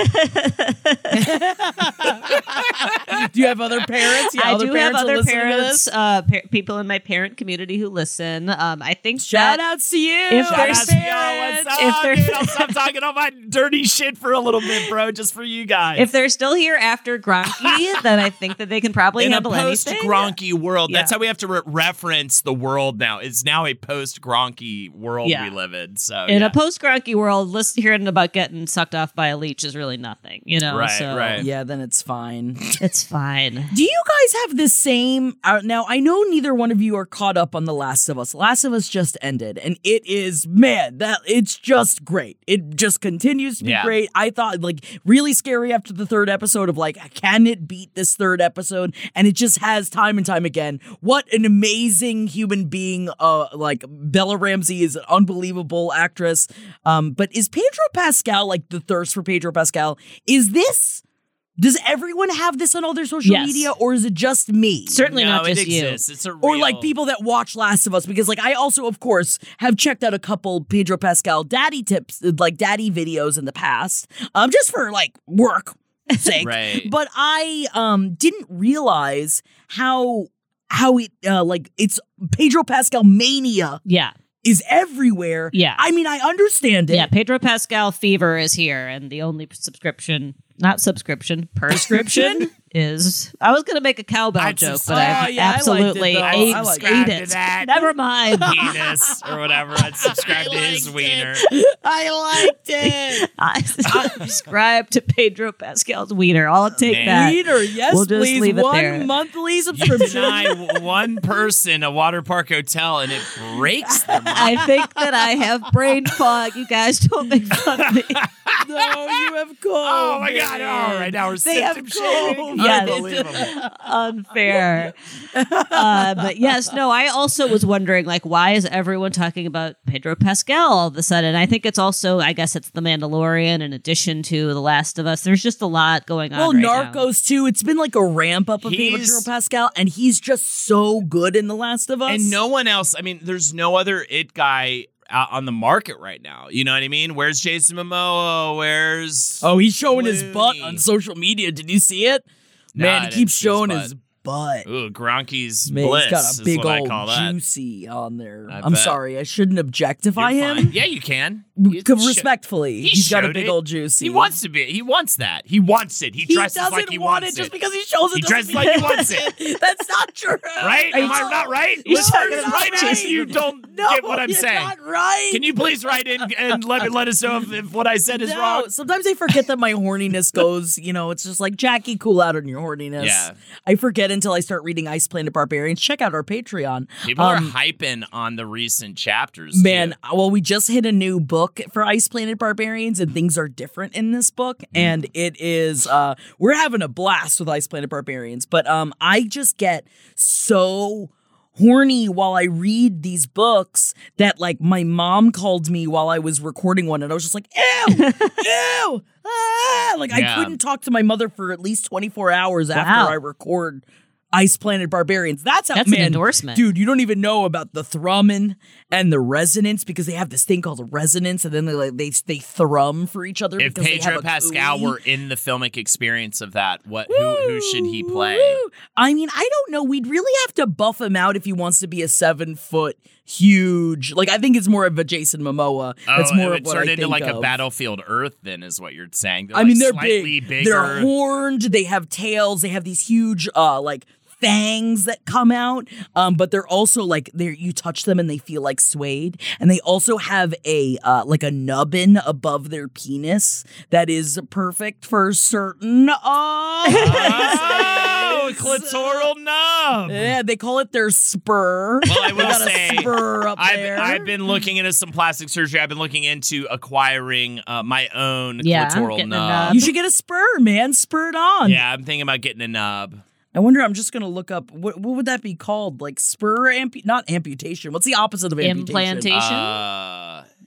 do you have other parents? Yeah, I other do parents have other parents, uh, par- people in my parent community who listen. Um, I think Shout that outs to you. If Shout there's out to y'all. What's (laughs) up, if there's- dude? I'll stop talking all my dirty shit for a little bit, bro, just for you guys. if they're still here after Gronky, (laughs) then I think that they can probably in a handle post anything. Gronky world, that's how we have to re- reference the world now. It's now a post Gronky world Yeah. we live in. So in yeah. a post Gronky world, listen, hearing about getting sucked off by a leech is really nothing, you know. Right, so right. Yeah, then it's fine. It's fine. Do you guys have the same? Uh, now, I know neither one of you are caught up on The Last of Us. Last of Us just ended, and it is, man, that it's just great. It just continues to be Yeah. great. I thought, like, really scary after the third episode of, like, can it beat this third episode? And it just has time and time again. What an amazing human being. Uh, like, Bella Ramsey is an unbelievable actress. Um, but is Pedro Pascal, like, the thirst for Pedro Pascal? Is this. Does everyone have this on all their social Yes. media, or is it just me? Certainly no, not it just you. exists. It's a or like people that watch Last of Us, because like I also, of course, have checked out a couple Pedro Pascal daddy tips, like daddy videos in the past, um, just for like work (laughs) sake. Right. But I um didn't realize how how it uh like it's Pedro Pascal mania Yeah, is everywhere. Yeah. I mean, I understand it. yeah. Pedro Pascal fever is here, and the only subscription, not subscription, (laughs) prescription is. I was gonna make a cowbell I'd joke, sus- but Oh, I yeah, I liked it, absolutely though. ate, I liked ate it. it. That. Never mind. penis or whatever. I'd (laughs) subscribe to his wiener. (laughs) I liked it. (laughs) I subscribe to Pedro Pascal's wiener. I'll take Man. that. Reader, yes, We'll just please. leave it One there. monthly You subscription. deny one person a water park hotel and it breaks their mind. I think that I have brain fog. You guys don't make fun of me. no, you have COVID. Oh my god! All right, now we're They have symptom shaming. Yes. Unbelievable. (laughs) Unfair. uh, but yes, no, I also was wondering, like, why is everyone talking about Pedro Pascal all of a sudden? I think it's also, I guess it's The Mandalorian in addition to The Last of Us. There's just a lot going on. Well, right now. Narcos too. It's been like a ramp up of Pedro Pascal, and he's just so good in The Last of Us. And no one else. I mean, there's no other it guy out on the market right now. You know what I mean? Where's Jason Momoa? Where's oh, he's showing his butt on social media. Did you see it? No, Man, he keeps showing his butt. Ooh, Gronky's Man, bliss he's got a is big old call that. juicy on there. I I'm bet. sorry, I shouldn't objectify You're him. fine. Yeah, you can. You C- sh- respectfully, He he's got a big it. old juicy. He wants to be. He wants that. He wants it. He, He dresses doesn't like he want wants it just because he shows it. He dresses like he wants it. (laughs) That's not true. Right? Am I not right? You're Listeners, not write in right. you don't No, get what I'm saying. not right. Can you please write in and let me let us know if, if what I said is no, wrong? sometimes I forget that my horniness goes, you know, it's just like Jackie, cool out on your horniness. Yeah. I forget until I start reading Ice Planet Barbarians. Check out our Patreon. People are Um, hyping on the recent chapters. Man, too. well, we just hit a new book for Ice Planet Barbarians, and things are different in this book. And it is, uh, we're having a blast with Ice Planet Barbarians. But um, I just get so horny while I read these books that, like, my mom called me while I was recording one, and I was just like, ew, (laughs) ew, ah! Like, I couldn't talk to my mother for at least 24 hours Wow. after I record. Ice Planet Barbarians. That's how That's an endorsement. dude. You don't even know about the thrumming and the resonance because they have this thing called a resonance, and then they like they they thrum for each other. if because they have Pedro a Pascal were in the filmic experience of that, what who who should he play? woo. I mean, I don't know. We'd really have to buff him out if he wants to be a seven foot huge. Like I think it's more of a Jason Momoa. That's oh, more it of what turn I into like a. Battlefield Earth. Then is what you're saying. They're I mean, they're slightly big. bigger. They're horned. They have tails. They have these huge, uh, like fangs that come out. Um, but they're also like they you touch them and they feel like suede. And they also have a uh, like a nubbin above their penis that is perfect for certain. oh, (laughs) (laughs) Uh, clitoral nub. yeah, they call it their spur. Well, I They will got a say, spur up I've, there. I've been looking into some plastic surgery. I've been looking into acquiring uh, my own Yeah, clitoral getting a nub. nub. you should get a spur, man. Spur it on. Yeah, I'm thinking about getting a nub. I wonder. I'm just gonna look up what what would that be called? Like spur ampu? Not amputation. What's the opposite of amputation? Implantation. Uh, Implant- nubulation.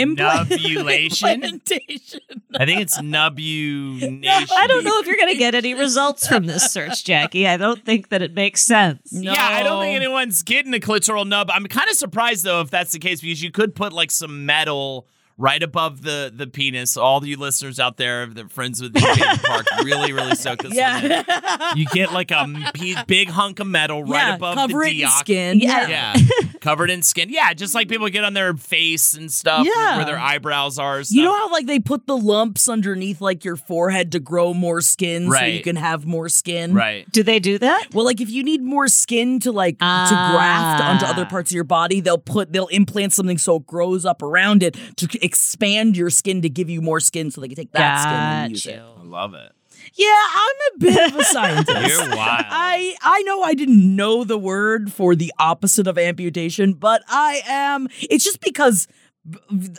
Implantation. (laughs) I think it's nubulation. I don't know if you're going to get any results from this search, Jackie. I don't think that it makes sense. No. Yeah, I don't think anyone's getting a clitoral nub. I'm kind of surprised though if that's the case because you could put like some metal right above the the penis. All you listeners out there, the friends with the big Park, really, really soak this one in. Yeah. You get like a p- big hunk of metal right yeah, above cover the it in deoc. skin. Yeah. Yeah, covered in skin. Yeah, just like people get on their face and stuff Yeah. where their eyebrows are. You know how like they put the lumps underneath like your forehead to grow more skin so you can have more skin? right? Do they do that? Well, like if you need more skin to like to graft onto other Ah. parts of your body, they'll put they'll implant something so it grows up around it to expand your skin to give you more skin so they can take that skin and use Got it. I love it. Yeah, I'm a bit of a (laughs) scientist. You're wild. I I know I didn't know the word for the opposite of amputation, but I am. It's just because b-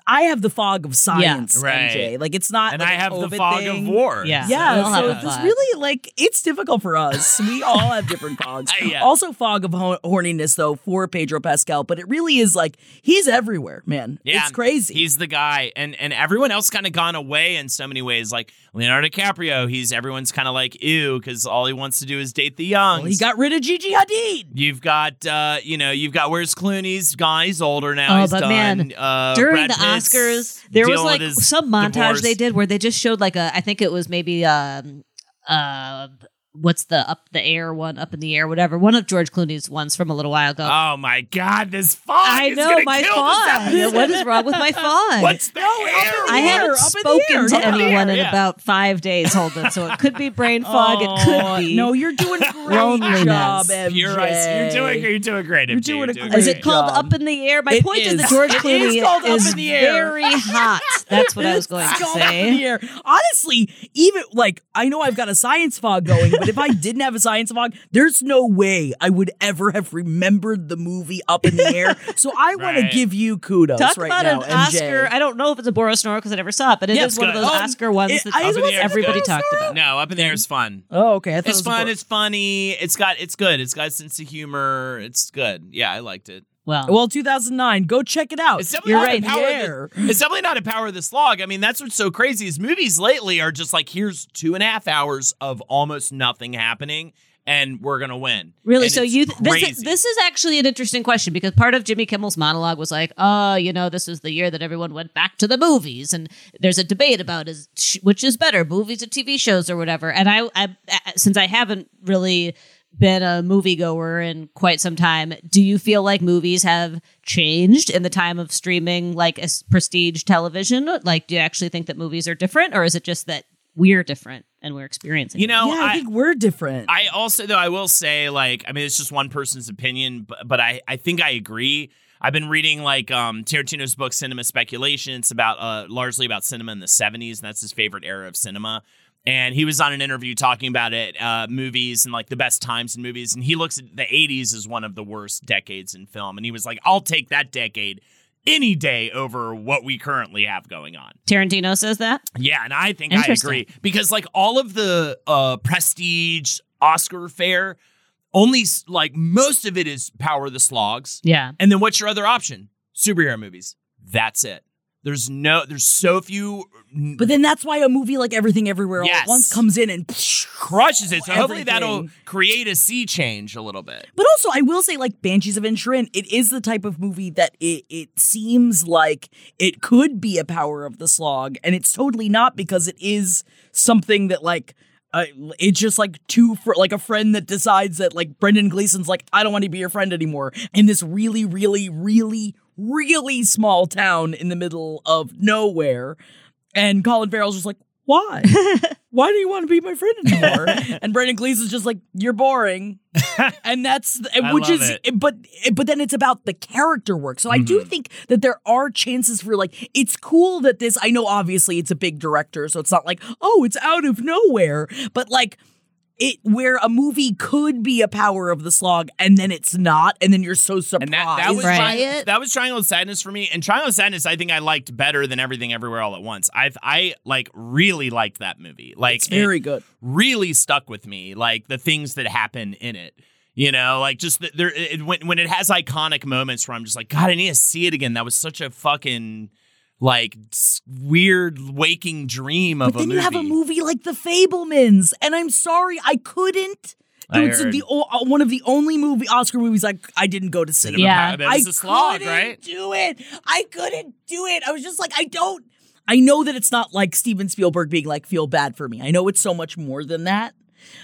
I have the fog of science, Right. MJ. Like it's not, and like I a have the fog thing. of war. Yeah. Yeah, We so it's fog. really like it's difficult for us. (laughs) We all have different fogs. (laughs) Yeah. Also, fog of ho- horniness though for Pedro Pascal, but it really is like he's everywhere, man. Yeah, it's crazy. He's the guy, and and everyone else kind of gone away in so many ways. Like Leonardo DiCaprio, he's everyone's kind of like ew because all he wants to do is date the young. Well, he got rid of Gigi Hadid. You've got, uh, you know, you've got where's Clooney's guy? He's older now. Oh, he's but done. man, uh, During Brad the Pitt's Oscars, there was dealing like with his some montage divorce. they did where they just showed like a, I think it was maybe um uh what's the up the air one, up in the air, whatever. One of George Clooney's ones from a little while ago. Oh my God, this fog! I know gonna my kill this fawn. episode. What is wrong with my fawn? What's the No, up air? I air, haven't up spoken to up anyone air, in yeah. about five days, Holden. So it could be brain fog. it could be. No, you're doing a great Loneliness. job, MJ. You're right. You're doing. You're doing great. You're MJ. doing a You're great Is it called job. Up in the Air? My It point is, is. that George Clooney is called Up is in the Air. very hot. That's what I was going to It's called up in say. Honestly, even like I know I've got a science fog going, but if I didn't have a science fog, there's no way I would ever have remembered the movie Up in the Air. So I (laughs) want to give you kudos Talk right about now, an MJ. Oscar. I don't know if it's a Boris Nora because I never saw it, but it is Yeah, it's one of those Um, Oscar ones it- that I- Up in the Air is everybody talked about. No, up in the air is fun. Oh, okay. I thought it It's was fun. Bor- It's funny. It's got. It's good. It's got a sense of humor. It's good. Yeah, I liked it. Well, well, 2009. Go check it out. It's definitely You're not right. a power of the, (laughs) it's definitely not a power of the slog. I mean, that's what's so crazy is movies lately are just like here's two and a half hours of almost nothing happening, and we're gonna win. Really? And so it's you this crazy. is, this is actually an interesting question because part of Jimmy Kimmel's monologue was like, "Oh, you know, this is the year that everyone went back to the movies, and there's a debate about is which is better, movies or TV shows or whatever." And I, I, uh, since I haven't really been a moviegoer in quite some time. Do you feel like movies have changed in the time of streaming, like as prestige television? Like, do you actually think that movies are different, or is it just that we're different and we're experiencing? You know, yeah, I, I, think we're different. I also though I will say like I mean it's just one person's opinion, but, but I I think I agree. I've been reading like um, Tarantino's book Cinema Speculation. It's about uh, largely about cinema in the 70s, and that's his favorite era of cinema. And he was on an interview talking about it, uh, movies and like the best times in movies. And he looks at the 80s as one of the worst decades in film. And he was like, I'll take that decade any day over what we currently have going on. Tarantino says that. Yeah, and I think I agree because like all of the uh prestige Oscar fare only like most of it is Power of the Slogs. Yeah. And then what's your other option? Superhero movies. That's it. There's no there's so few but then that's why a movie like Everything Everywhere All at Once comes in and crushes it. So hopefully that'll create a sea change a little bit. But also, I will say, like Banshees of Inisherin, it is the type of movie that it it seems like it could be a Power of the Slog, and it's totally not because it is something that like. Uh, it's just like two for like a friend that decides that like Brendan Gleeson's like I don't want to be your friend anymore in this really really really really small town in the middle of nowhere, and Colin Farrell's just like why (laughs) why do you want to be my friend anymore? (laughs) and Brendan Gleeson's just like you're boring, (laughs) and that's which is it. but but then it's about the character work. So I do Mm-hmm. think that there are chances for like it's cool that this. I know obviously it's a big director, so it's not like oh it's out of nowhere, but like. It where a movie could be a power of the slog and then it's not, and then you're so surprised And that, that was Right. Tri- by it. that was Triangle of Sadness for me. And Triangle of Sadness, I think I liked better than Everything Everywhere All at Once. I've I like really liked that movie. Like it's it- very good. really stuck with me like the things that happen in it you know like just the, there it, when, when it has iconic moments where i'm just like god i need to see it again that was such a fucking like weird waking dream of But then a movie you have a movie like The Fabelmans, and I'm sorry, I couldn't. I It was the uh, one of the only movie Oscar movies I I didn't go to cinema. Yeah. But it's I a slog couldn't right do it. I couldn't do it. I was just like, I don't. I know that it's not like Steven Spielberg being like, feel bad for me. I know it's so much more than that,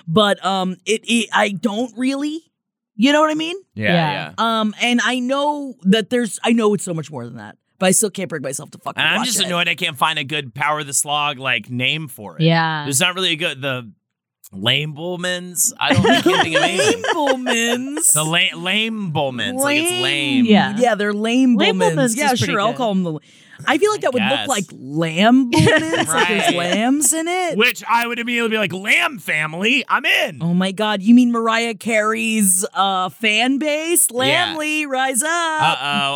but um, it, it I don't really. You know what I mean? yeah Yeah. yeah, Um, and I know that there's. I know it's so much more than that, but I still can't bring myself to fucking. and i'm watch just it. annoyed i can't find a good power of the slog like name for it Yeah. there's not really a good the lame bullmans i don't I can't think of anything Lamblemans. the la- lame bullmans like it's lame Yeah. Yeah, they're lame Lamblemans Bullmans. is Yeah, pretty sure. I'll call them the. I feel like that would guess. look like lamb Bullmans. like there's lambs in it. which i would immediately be like lamb family i'm in Oh my god, you mean Mariah Carey's uh fan base? Yeah. Lambily, rise up. uh-oh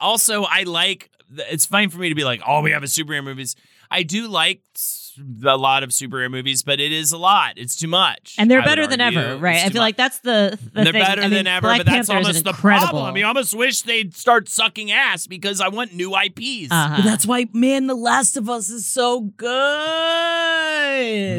Also, I like. It's fine for me to be like, "Oh, we have a superhero movies." I do like a lot of superhero movies, but it is a lot. It's too much, and they're I better than ever, right? It's I feel much. like that's the, the they're thing. better I mean, than ever, Black but that's Panther is almost the incredible. problem. You almost wish they'd start sucking ass because I want new IPs. Uh-huh. But that's why, man, The Last of Us is so good.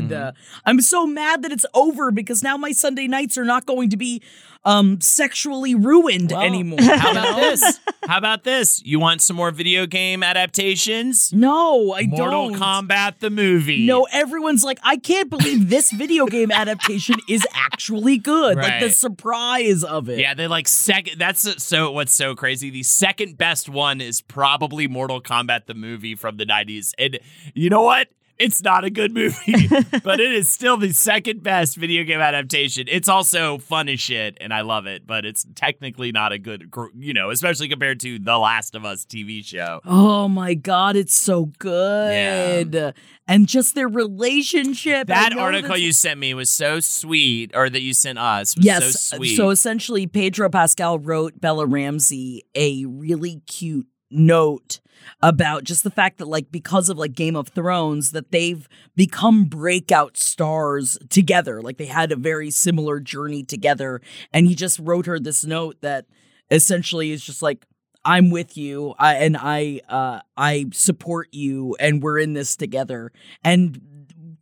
Mm-hmm. I'm so mad that it's over because now my Sunday nights are not going to be um sexually ruined Well, anymore. How about this? How about this? You want some more video game adaptations? No, I Mortal don't. Mortal Kombat the movie. No, everyone's like, I can't believe this video game adaptation is actually good. Like the surprise of it. Yeah, they like second. That's so. What's so crazy? The second best one is probably Mortal Kombat the movie from the '90s, and you know what? It's not a good movie, (laughs) but it is still the second best video game adaptation. It's also fun as shit, and I love it, but it's technically not a good, you know, especially compared to The Last of Us TV show. Oh my god, it's so good. Yeah. And just their relationship. That article you sent me was so sweet, or that you sent us was Yes. so sweet. So essentially, Pedro Pascal wrote Bella Ramsey a really cute note about just the fact that like because of like Game of Thrones that they've become breakout stars together. Like they had a very similar journey together and he just wrote her this note that essentially is just like I'm with you I, and I uh I support you and we're in this together. And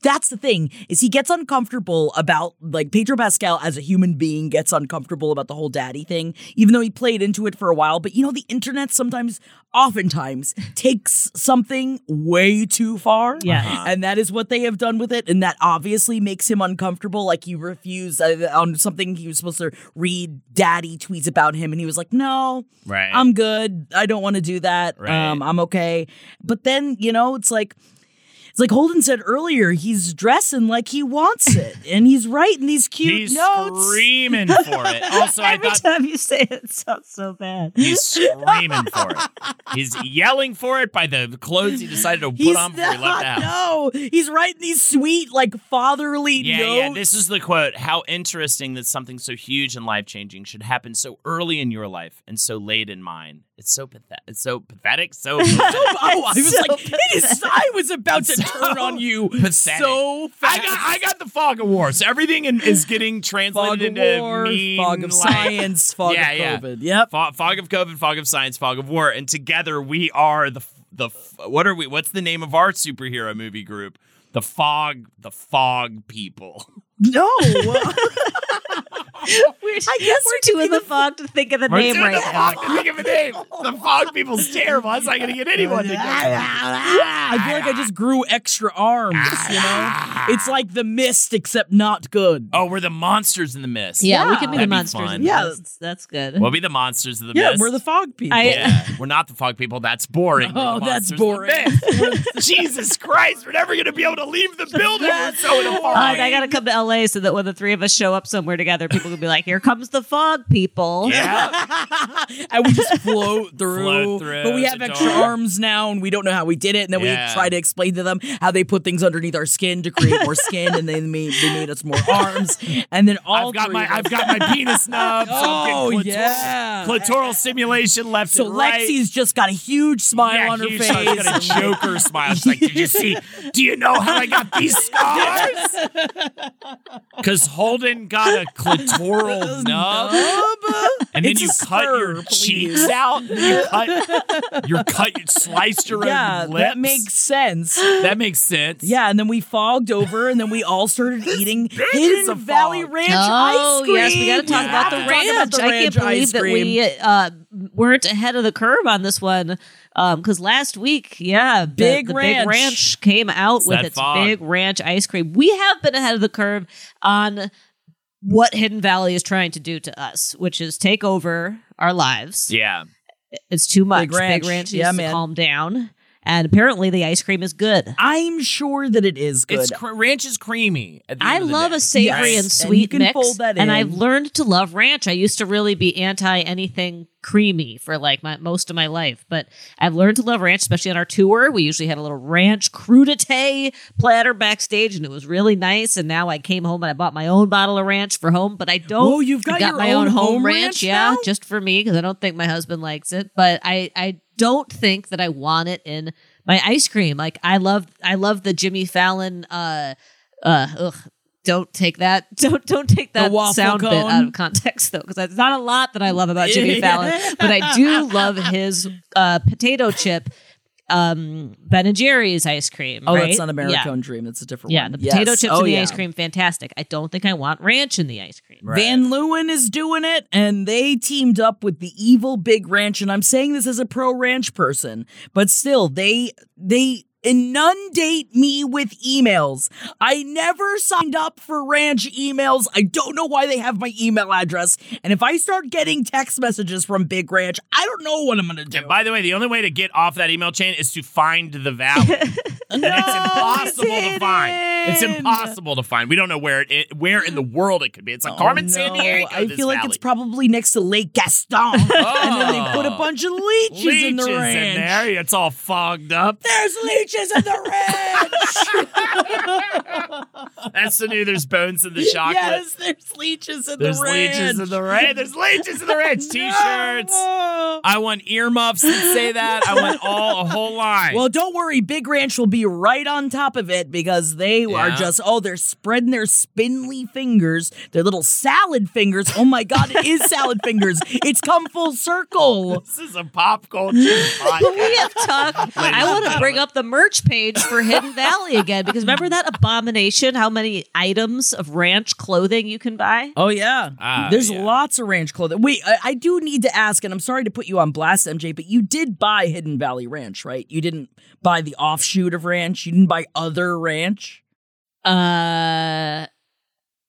that's the thing is he gets uncomfortable about like Pedro Pascal as a human being gets uncomfortable about the whole daddy thing even though he played into it for a while but you know the internet sometimes oftentimes takes something way too far Yeah. and that is what they have done with it and that obviously makes him uncomfortable like he refused uh, on something he was supposed to read daddy tweets about him and he was like no right. I'm good. I don't want to do that. Right. Um, I'm okay. But then, you know, it's like it's like Holden said earlier, he's dressing like he wants (laughs) it. and he's writing these cute He's notes. screaming for it. (laughs) Also, I Every thought time you say it, it sounds so bad. he's screaming (laughs) for it. He's yelling for it by the clothes he decided to put He's on before he left no, he's writing these sweet, like fatherly Yeah, notes. yeah. This is the quote. How interesting that something so huge and life changing should happen so early in your life and so late in mine. It's so pathetic. It's so pathetic. So (laughs) pathetic. (laughs) Oh, I was So like, it is. I was about to turn on you pathetic. so I got, I got the fog of war. So everything in, is getting (sighs) translated fog of into war, mean, fog of like- (laughs) science, fog Yeah, of yeah. COVID. Yep. Fog, fog of COVID, fog of science, fog of war, and together we are the the what are we? What's the name of our superhero movie group? The fog, the fog people. No. (laughs) I guess we're too in the fog to think of the We're name right the now. fog. Think of a name. The fog people's terrible. It's not going to get anyone to get? I feel like I just grew extra arms, you know? It's like the mist, except not good. Oh, we're the monsters in the mist. Yeah, we could be the That'd be monsters. fun. in Yeah. this. that's good. We'll be the monsters of the yeah, mist. we're the fog people. I- Yeah, we're not the fog people. That's boring. We're Oh, the that's monsters of the boring. (laughs) Jesus Christ, we're never going to be able to leave the building. We're so (laughs) in a fog. Uh, I gotta come to LA so that when the three of us show up somewhere together, people can be like, "Here comes the fog, people." Yeah. (laughs) and we just float (laughs) through. Float through, But we have extra adorable. arms now, and we don't know how we did it. And then Yeah. we try to explain to them how they put things underneath our skin to create more skin, and they made they made us more arms. And then all I've got three my of us- I've got my penis nub. So I'm Oh, getting clitoral, yeah. clitoral stimulation left So and right. Lexi's just got a huge smile yeah, on her face. so I've got a Joker smile. She's like, did you see? (laughs) Do you know how I got these scars? Because Holden got a clitoral (laughs) nub, and then It's you cut spur, your please. cheeks out. And you cut, you cut, you sliced your yeah, own lips. that makes sense. that makes sense. Yeah, and then we fogged over, and then we all started eating is Hidden a Valley fog. Ranch Oh ice cream. Oh yes, we got to talk about the to ranch. about the I can't believe that we uh, weren't ahead of the curve on this one. Um, because last week, yeah, Big the, Ranch. big ranch came out It's with its fog. big ranch ice cream. We have been ahead of the curve on what Hidden Valley is trying to do to us, which is take over our lives. Yeah. It's too much. Big Ranch. needs Yeah, to man. calm down. And apparently, the ice cream is good. I'm sure that it is good. It's cr- ranch is creamy. At the I end of the love day. a savory Yes, and and sweet you can mix, fold that and. I've learned to love ranch. I used to really be anti anything creamy for like my most of my life, but I've learned to love ranch, especially on our tour. We usually had a little ranch crudité platter backstage, and it was really nice. And now I came home and I bought my own bottle of ranch for home, but I don't. Oh, you've got I your my own own home, home ranch, ranch yeah, just for me because I don't think my husband likes it. But I, I don't think that I want it in my ice cream. Like I love, I love the Jimmy Fallon. uh uh ugh, don't take that (laughs) don't don't take that sound bit out of context though because there's not a lot that i love about jimmy (laughs) fallon but i do love his uh potato chip um ben and jerry's ice cream oh, right? that's not yeah. Americone Dream. That's a different yeah one. the potato Yes. chips oh, in the yeah. ice cream fantastic i don't think i want ranch in the ice cream Van Leeuwen is doing it, and they teamed up with the evil Big Ranch. And I'm saying this as a pro ranch person, but still, they they inundate me with emails. I never signed up for ranch emails. I don't know why they have my email address. And if I start getting text messages from Big Ranch, I don't know what I'm going to do. And by the way, the only way to get off that email chain is to find the valley. (laughs) and it's impossible to find. It's impossible to find. We don't know where it, it where in the world it could be. It's like oh, Carmen Oh, San. Diego. I feel like valley. it's probably next to Lake Gaston. (laughs) And then they put a Oh. bunch of leeches, leeches in the ranch. in ranch. there. It's all fogged up. There's leeches in the ranch. (laughs) That's the new. There's bones in the chocolate. yes, there's leeches in There's the ranch. leeches in the ranch. There's leeches in the ranch. (laughs) T-shirts. No. I want earmuffs that say that. I want all a whole line. Well, don't worry. Big Ranch will be right on top of it because they are just, oh, they're spreading their spindly fingers, their little salad fingers. Oh my God, it is salad fingers. It's come full circle. this is a pop culture podcast. (laughs) we have talked. I want to bring up the merch page for Hidden Valley again because remember that abomination? How many items of ranch clothing you can buy? Oh, yeah. Ah, There's yeah. lots of ranch clothing. Wait, I, I do need to ask, and I'm sorry to put you on blast, MJ, but you did buy Hidden Valley Ranch, right? You didn't buy the offshoot of ranch, you didn't buy other ranch. Uh.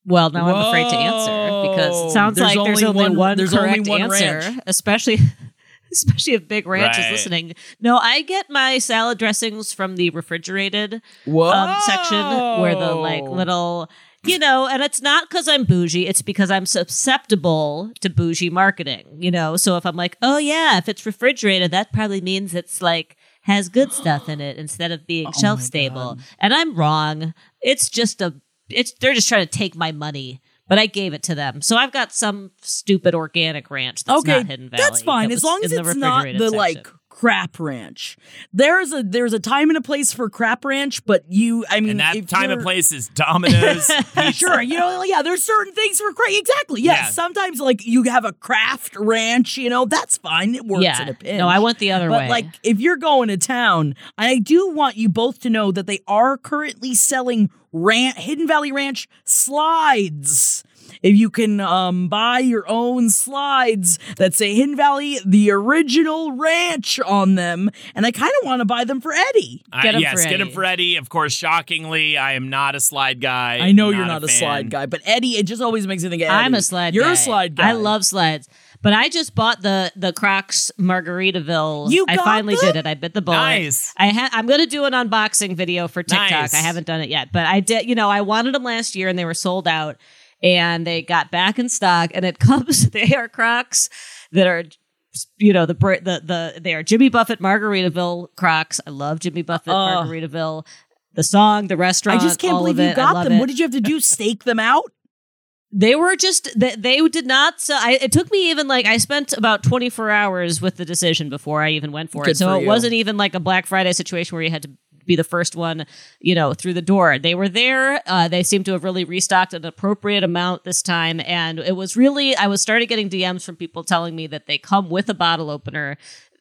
Well, now I'm afraid to answer because it sounds There's like there's only only one- one, there's only correct one answer, ranch. especially (laughs) (laughs) especially if Big Ranch Right. is listening. No, I get my salad dressings from the refrigerated um, section where the like little you know and it's not because i'm bougie it's because i'm susceptible to bougie marketing you know? So if i'm like oh yeah if it's refrigerated that probably means it's like has good stuff in it instead of being (gasps) shelf stable. And i'm wrong. It's just a it's they're just trying to take my money but I gave it to them, so I've got some stupid organic ranch that's okay, not Hidden Valley. that's fine that as long as in the it's not the section. like crap ranch. There's a there's a time and a place for crap ranch, but you, I mean, and that time and you're- place is Domino's. (laughs) Sure, you know, yeah, there's certain things for crap. Exactly, yes. Yeah. Sometimes, like you have a craft ranch, you know, that's fine. It works yeah, in a pinch. no, I went the other But way. like, if you're going to town, I do want you both to know that they are currently selling ran- Hidden Valley Ranch slides. If you can um, buy your own slides that say Hidden Valley, the original ranch on them, and I kind of want to buy them for Eddie. I- Get 'em yes, for get him Eddie. for Eddie. Of course, shockingly, I am not a slide guy. I know you're not a, fan. slide guy, but Eddie, it just always makes me think of Eddie. I'm a slide You're guy. a slide guy. I love slides. But I just bought the the Crocs Margaritaville. You I finally them? did it. I bit the bullet. Nice. I ha- I'm going to do an unboxing video for TikTok. Nice. I haven't done it yet, but I did. You know, I wanted them last year and they were sold out, and they got back in stock. And it (laughs) comes. They are Crocs that are. You know the the the they are Jimmy Buffett Margaritaville Crocs. I love Jimmy Buffett Ugh. Margaritaville. The song, the restaurant. I just can't believe you got them. it. What did you have to do? Stake them out? They were just they, they did not. So I, it took me even like I spent about twenty four hours with the decision before I even went for Good it. So for it wasn't even like a Black Friday situation where you had to be the first one, you know, through the door. They were there. Uh, they seem to have really restocked an appropriate amount this time, and it was really. I was started getting DMs from people telling me that they come with a bottle opener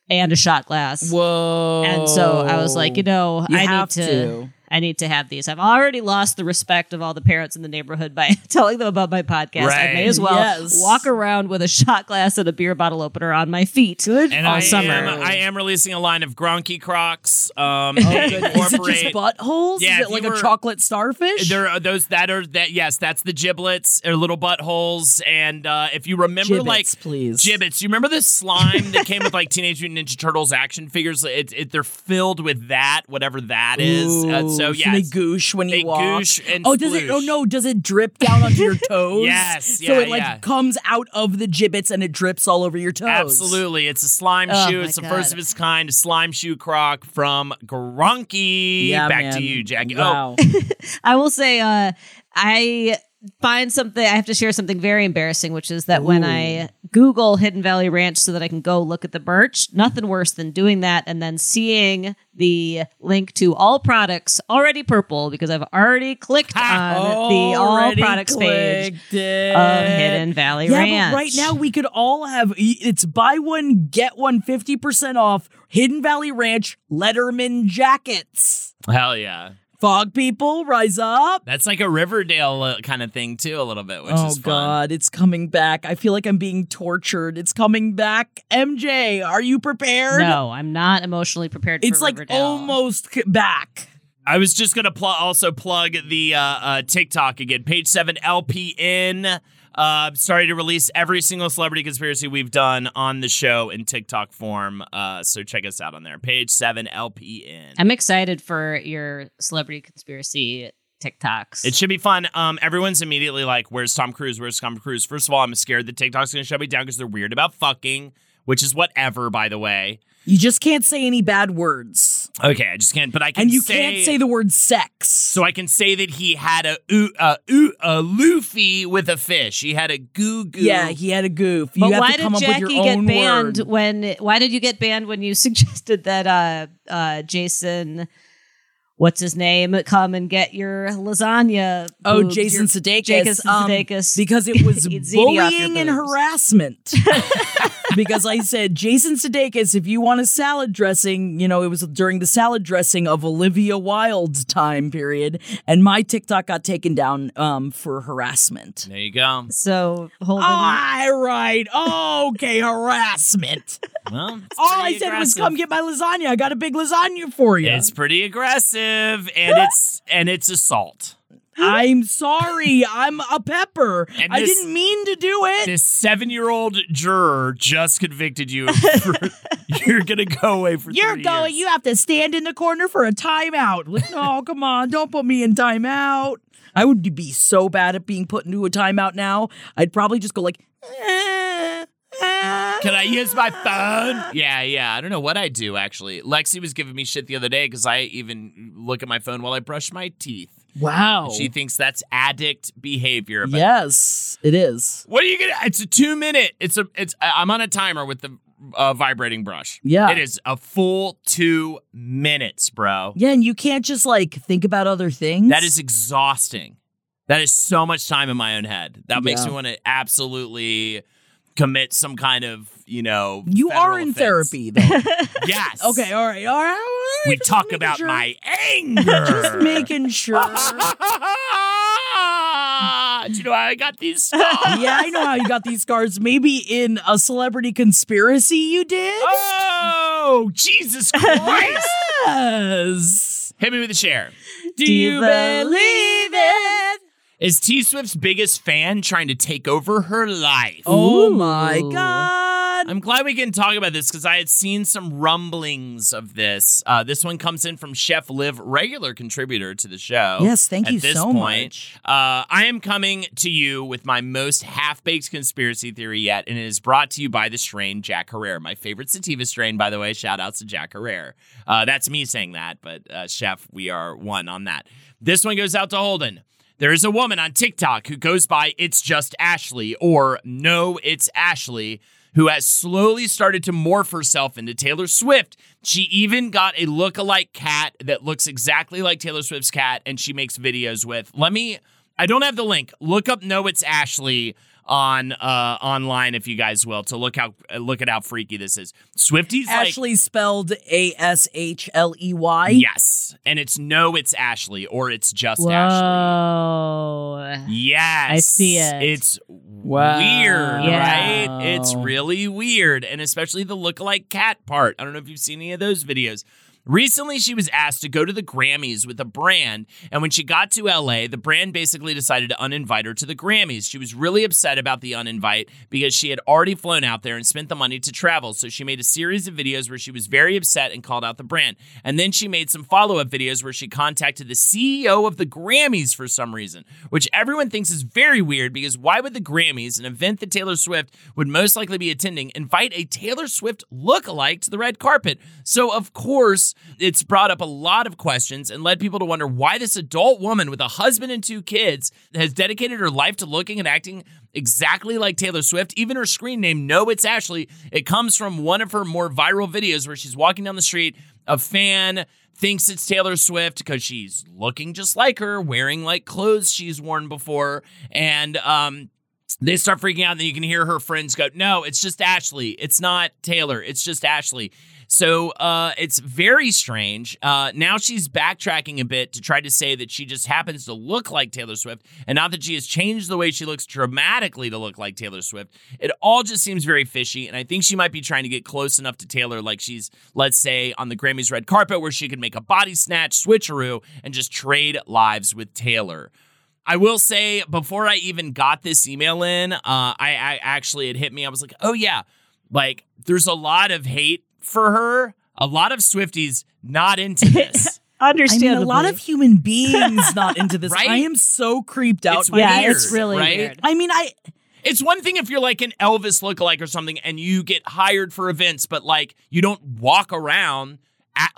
and a shot glass. Whoa. And so I was like, you know, You I have need to, to. I need to have these. I've already lost the respect of all the parents in the neighborhood by (laughs) telling them about my podcast. I may as well Yes. walk around with a shot glass and a beer bottle opener on my feet. Good And all I summer. am, I am releasing a line of Gronky Crocs. Um, (laughs) Oh. Is it just buttholes? Yeah, Is it like you a chocolate starfish? There are those that are that yes, that's the giblets or little buttholes. And uh, if you remember, Gibbets, like please. gibbets, you remember the slime that came with like Teenage Mutant Ninja Turtles action figures? It, it, they're filled with that, whatever that is. Uh, Ooh, so yeah, they goosh when they you walk. goosh and oh, does it? Oh no, does it drip down onto your (laughs) toes? Yes, so it like yeah. comes out of the gibbets and it drips all over your toes. Absolutely. It's a slime Oh, shoe. my It's the God. first of its kind, a slime shoe croc from Gronky. Yeah, Back man. to you, Jackie. Oh, (laughs) I will say, uh, I find something. I have to share something very embarrassing, which is that when I Google Hidden Valley Ranch so that I can go look at the merch, nothing worse than doing that and then seeing the link to all products already purple because I've already clicked on the all products page it. of Hidden Valley Yeah, Ranch. but right now we could all have it's buy one get one 50% off Hidden Valley Ranch Letterman jackets. hell yeah. Fog people, rise up. That's like a Riverdale uh, kind of thing too, a little bit, which oh is fun. God, it's coming back. I feel like I'm being tortured. It's coming back. MJ, are you prepared? No, I'm not emotionally prepared. It's for like Riverdale. almost back. I was just gonna pl- also plug the uh, uh, TikTok again. Page seven LPN uh, started to release every single celebrity conspiracy we've done on the show in TikTok form. Uh, so check us out on there. Page seven LPN. I'm excited for your celebrity conspiracy TikToks. It should be fun. Um, everyone's immediately like, "Where's Tom Cruise? Where's Tom Cruise?" First of all, I'm scared that TikTok's gonna shut me down because they're weird about fucking, which is whatever, by the way. You just can't say any bad words. Okay, I just can't. But I can. And you say, can't say the word sex. So I can say that he had a oo- uh, oo- a Luffy with a fish. He had a goo goo. yeah, he had a goof. You but have why to did come up Jackie get banned word. when? Why did you get banned when you (laughs) suggested that uh uh Jason, what's his name, come and get your lasagna? Oh, Jason your- Sudeikis. Jason um, Sudeikis. because it (laughs) was Eat ziti off your bullying and harassment. (laughs) because I said, Jason Sudeikis, if you want a salad dressing, you know, it was during the salad dressing of Olivia Wilde's time period, and my TikTok got taken down um, for harassment. There you go. So Holden, All right, okay, harassment. Well, All I pretty said was, "Come get my lasagna. I got a big lasagna for you." It's pretty aggressive, and it's and it's assault. I'm sorry. I'm a pepper. And I this- didn't mean to do it. This seven-year-old juror just convicted you. (laughs) For, you're gonna go away for. You're three going. years. You have to stand in the corner for a timeout. Like, no, (laughs) come on, don't put me in timeout. I would be so bad at being put into a timeout now. I'd probably just go like, eh, eh. Can I use my phone? Yeah, yeah. I don't know what I do actually. Lexi was giving me shit the other day because I even look at my phone while I brush my teeth. Wow. She thinks that's addict behavior. But yes, it is. What are you gonna? It's a two minute. It's a. It's. I'm on a timer with the uh, vibrating brush. Yeah. It is a full two minutes, bro. Yeah, and you can't just like think about other things. That is exhausting. That is so much time in my own head. That makes me want to absolutely commit some kind of, you know. You are in offense. therapy though. (laughs) Yes. (laughs) okay, all right, all right. All right, We just talk about sure. my (laughs) anger. Just making sure. (laughs) Do you know how I got these (laughs) scars? yeah, I know how you got these scars. Maybe in a celebrity conspiracy you did. Oh, Jesus Christ. Yes. Hit me with a share. Do you believe it? Is T Swift's biggest fan trying to take over her life? Oh my god. I'm glad we can talk about this because I had seen some rumblings of this. Uh, this one comes in from Chef Liv, regular contributor to the show. Yes, thank At you this so point, much. Uh, I am coming to you with my most half baked conspiracy theory yet, and it is brought to you by the strain Jack Herrera, my favorite sativa strain, by the way. Shout outs to Jack Herrera. Uh, that's me saying that, but uh, Chef, we are one on that. This one goes out to Holden. There is a woman on TikTok who goes by It's Just Ashley or No, It's Ashley, who has slowly started to morph herself into Taylor Swift. She even got a look-alike cat that looks exactly like Taylor Swift's cat, and she makes videos with. Let me, I don't have the link. Look up No, It's Ashley on uh online if you guys will to look how look at how freaky this is. Swifty's like Ashley spelled A S H L E Y. Yes. And it's no, it's Ashley, or it's just Ashley. Whoa. Yes. I see it. It's Wow. weird, Yeah. right? It's really weird. And especially the lookalike cat part. I don't know if you've seen any of those videos. Recently, she was asked to go to the Grammys with a brand, and when she got to LA, the brand basically decided to uninvite her to the Grammys. She was really upset about the uninvite because she had already flown out there and spent the money to travel. So she made a series of videos where she was very upset and called out the brand. And then she made some follow up videos where she contacted the CEO of the Grammys for some reason, which everyone thinks is very weird because why would the Grammys, an event that Taylor Swift would most likely be attending, invite a Taylor Swift lookalike to the red carpet? So, of course, it's brought up a lot of questions and led people to wonder why this adult woman with a husband and two kids has dedicated her life to looking and acting exactly like Taylor Swift. Even her screen name, No, It's Ashley, it comes from one of her more viral videos where she's walking down the street. A fan thinks it's Taylor Swift because she's looking just like her, wearing like clothes she's worn before. And, um, they start freaking out, and then you can hear her friends go, No, it's just Ashley. It's not Taylor. It's just Ashley. So uh, it's very strange. Uh, now she's backtracking a bit to try to say that she just happens to look like Taylor Swift and not that she has changed the way she looks dramatically to look like Taylor Swift. It all just seems very fishy. And I think she might be trying to get close enough to Taylor, like she's, let's say, on the Grammys red carpet, where she could make a body snatch switcheroo and just trade lives with Taylor. I will say, before I even got this email in, uh, I, I actually it hit me. I was like, oh yeah, like there's a lot of hate for her. A lot of Swifties not into (laughs) this. I Understandably. mean, a lot of human beings not into this. Right? I am so creeped out It's by yeah, weird, it's really right? weird. I mean, I It's one thing if you're like an Elvis lookalike or something and you get hired for events, but like you don't walk around at,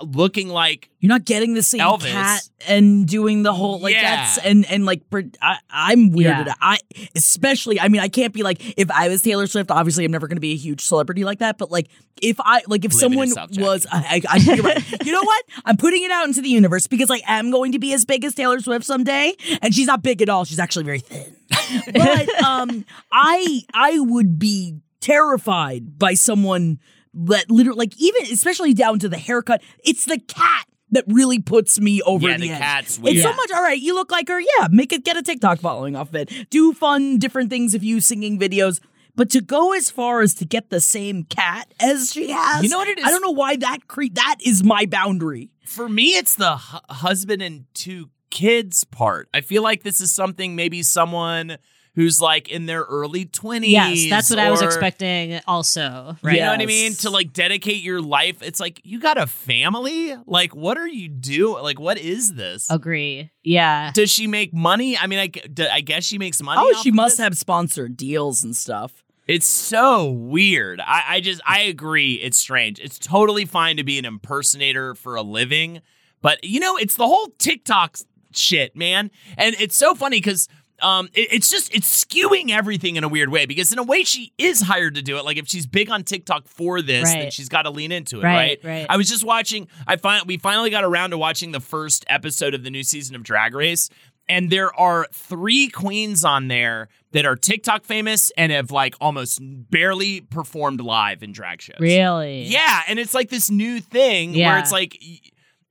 looking like you're not getting the same Elvis. cat and doing the whole like Yeah. that's and and like I, I'm weirded. Yeah. out. I especially. I mean, I can't be like if I was Taylor Swift. Obviously, I'm never going to be a huge celebrity like that. But like if I like if Live someone was, I, I, you're right. (laughs) you know what? I'm putting it out into the universe because I am going to be as big as Taylor Swift someday, and she's not big at all. She's actually very thin. (laughs) but um, I I would be terrified by someone that literally like even especially down to the haircut. It's the cat that really puts me over Yeah, the, the edge. cat's It's weird. so much. All right, you look like her. Yeah, make it get a TikTok following off of it. Do fun different things if you singing videos. But to go as far as to get the same cat as she has, You know what it is? I don't know why that cre- that is my boundary. for me it's the hu- husband and two kids part. I feel like this is something maybe someone who's like in their early 20s. Yes, that's what I was expecting also. Right. You know what I mean? To like dedicate your life. It's like you got a family? Like what are you doing? Like what is this? Agree. Yeah. Does she make money? I mean, I, gu- d- I guess she makes money. Oh, off she of must this. have sponsored deals and stuff. It's so weird. I, I just I agree. It's strange. It's totally fine to be an impersonator for a living, but you know, it's the whole TikTok shit, man. And it's so funny because um, it- it's just it's skewing everything in a weird way. Because in a way, she is hired to do it. Like if she's big on TikTok for this, then she's got to lean into it, Right, right? right. I was just watching. I find we finally got around to watching the first episode of the new season of Drag Race, and there are three queens on there that are TikTok famous and have like almost barely performed live in drag shows. Really? Yeah, and it's like this new thing where it's like.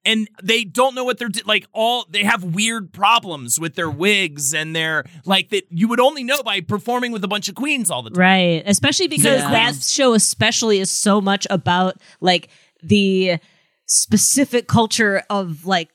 Y- And they don't know what they're do- like. All they have weird problems with their wigs and their like that you would only know by performing with a bunch of queens all the time. Right. Especially because Yeah. that show especially is so much about like the specific culture of like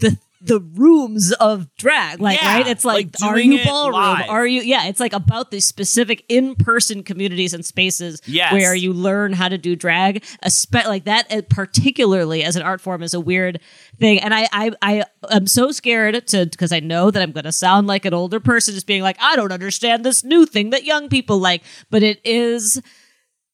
the the rooms of drag. Like, Yeah, right? It's like, like are you ballroom? live. Are you yeah, it's like about the specific in-person communities and spaces Yes. where you learn how to do drag. Espe- like that uh, particularly as an art form is a weird thing. And I I I am so scared to because I know that I'm gonna sound like an older person just being like, I don't understand this new thing that young people like. But it is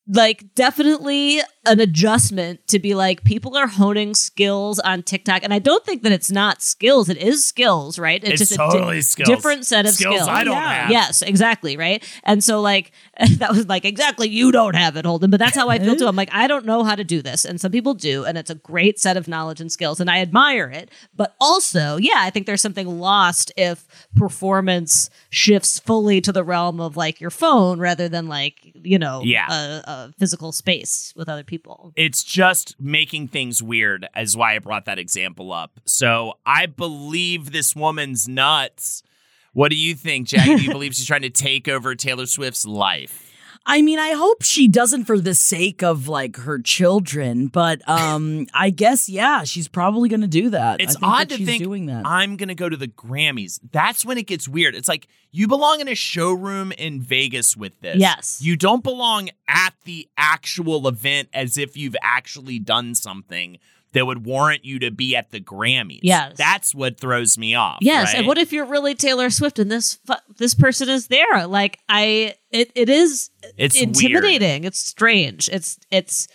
like definitely an adjustment to be like people are honing skills on TikTok, and I don't think that it's not skills. It is skills, right? It's just a totally skills. different set of Skills skills. I don't Yeah. have. Yes, exactly, right. And so like (laughs) that was like exactly you don't have it, Holden. But that's how I feel too. I'm like I don't know how to do this, and some people do, and it's a great set of knowledge and skills, and I admire it. But also, yeah, I think there's something lost if performance shifts fully to the realm of like your phone rather than like you know Yeah. a, a physical space with other people. It's just making things weird, is why I brought that example up. So I believe this woman's nuts. What do you think, Jackie? do you (laughs) believe she's trying to take over Taylor Swift's life? I mean, I hope she doesn't for the sake of like her children, but (laughs) um, I guess yeah, she's probably going to do that. It's think odd that to she's think doing that. I'm gonna go to the Grammys. That's when it gets weird. It's like you belong in a showroom in Vegas with this. Yes. You don't belong at the actual event as if you've actually done something that would warrant you to be at the Grammys. Yes. That's what throws me off. Yes, right? and what if you're really Taylor Swift and this fu- this person is there? Like I, it it is It's intimidating. It's strange. It's it's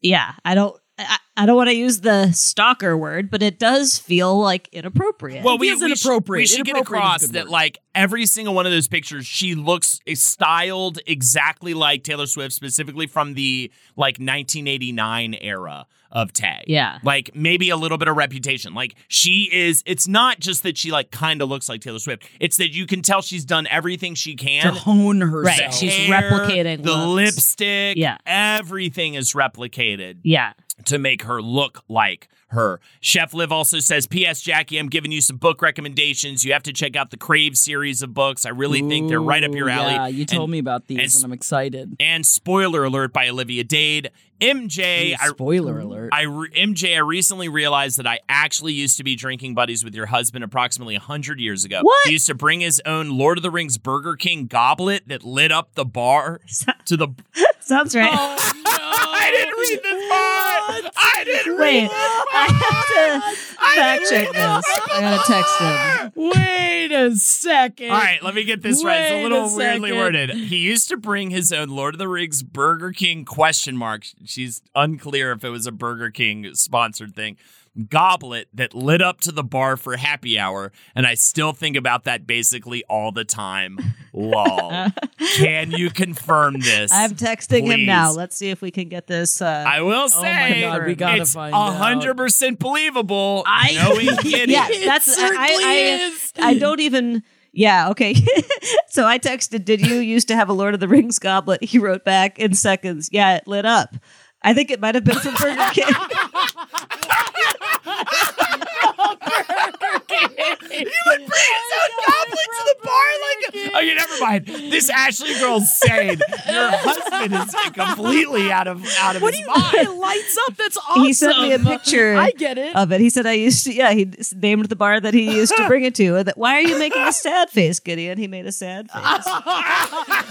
yeah. I don't I, I don't want to use the stalker word, but it does feel like inappropriate. Well, we, feels we, sh- inappropriate. we should get Inappropriate is a across that, word. like, every single one of those pictures, she looks is styled exactly like Taylor Swift, specifically from the, like, 1989 era of Tay. Yeah. Like, maybe a little bit of reputation. Like, she is, it's not just that she, like, kind of looks like Taylor Swift. It's that you can tell she's done everything she can to hone herself. Right, she's Hair, replicating the looks. lipstick. Yeah. Everything is replicated. yeah, to make her look like her. Chef Liv also says, P.S. Jackie, I'm giving you some book recommendations. You have to check out the Crave series of books. I really think they're right up your alley. Yeah, you told And- me about these, and- and, I'm excited. And Spoiler Alert by Olivia Dade. MJ, I, Spoiler alert. I re- MJ, I recently realized that I actually used to be drinking buddies with your husband approximately 100 years ago. What? He used to bring his own Lord of the Rings Burger King goblet that lit up the bar (laughs) to the. Sounds right. Oh, (laughs) I didn't read this part. I didn't Wait, read I have to fact check this. I gotta text him. Wait a second. All right, let me get this right. It's a Wait little a weirdly second. worded. He used to bring his own Lord of the Rings Burger King question mark. She's unclear if it was a Burger King sponsored thing. Goblet that lit up to the bar for happy hour, and I still think about that basically all the time. Lol. (laughs) Can you confirm this? I'm texting him now. Let's see if we can get this. Uh, I will say, God, we gotta it's hundred percent believable. I- knowing (laughs) Kitty. yeah, It that's I, I. I, I don't even. Yeah, okay. (laughs) so I texted, "Did you used to have a Lord of the Rings goblet?" He wrote back in seconds, "Yeah, it lit up." I think it might have been from Burger King. (laughs) (laughs) He would bring his own goblet to the bar like. Okay, oh, never mind. This Ashley girl's saying your (laughs) husband is completely out of out of What do you mind. mean? It lights up. That's awesome. He sent me a picture. I get it. of it. He said I used to. Yeah, he named the bar that he used to (laughs) bring it to. That, Why are you making a sad face, Gideon? He made a sad face.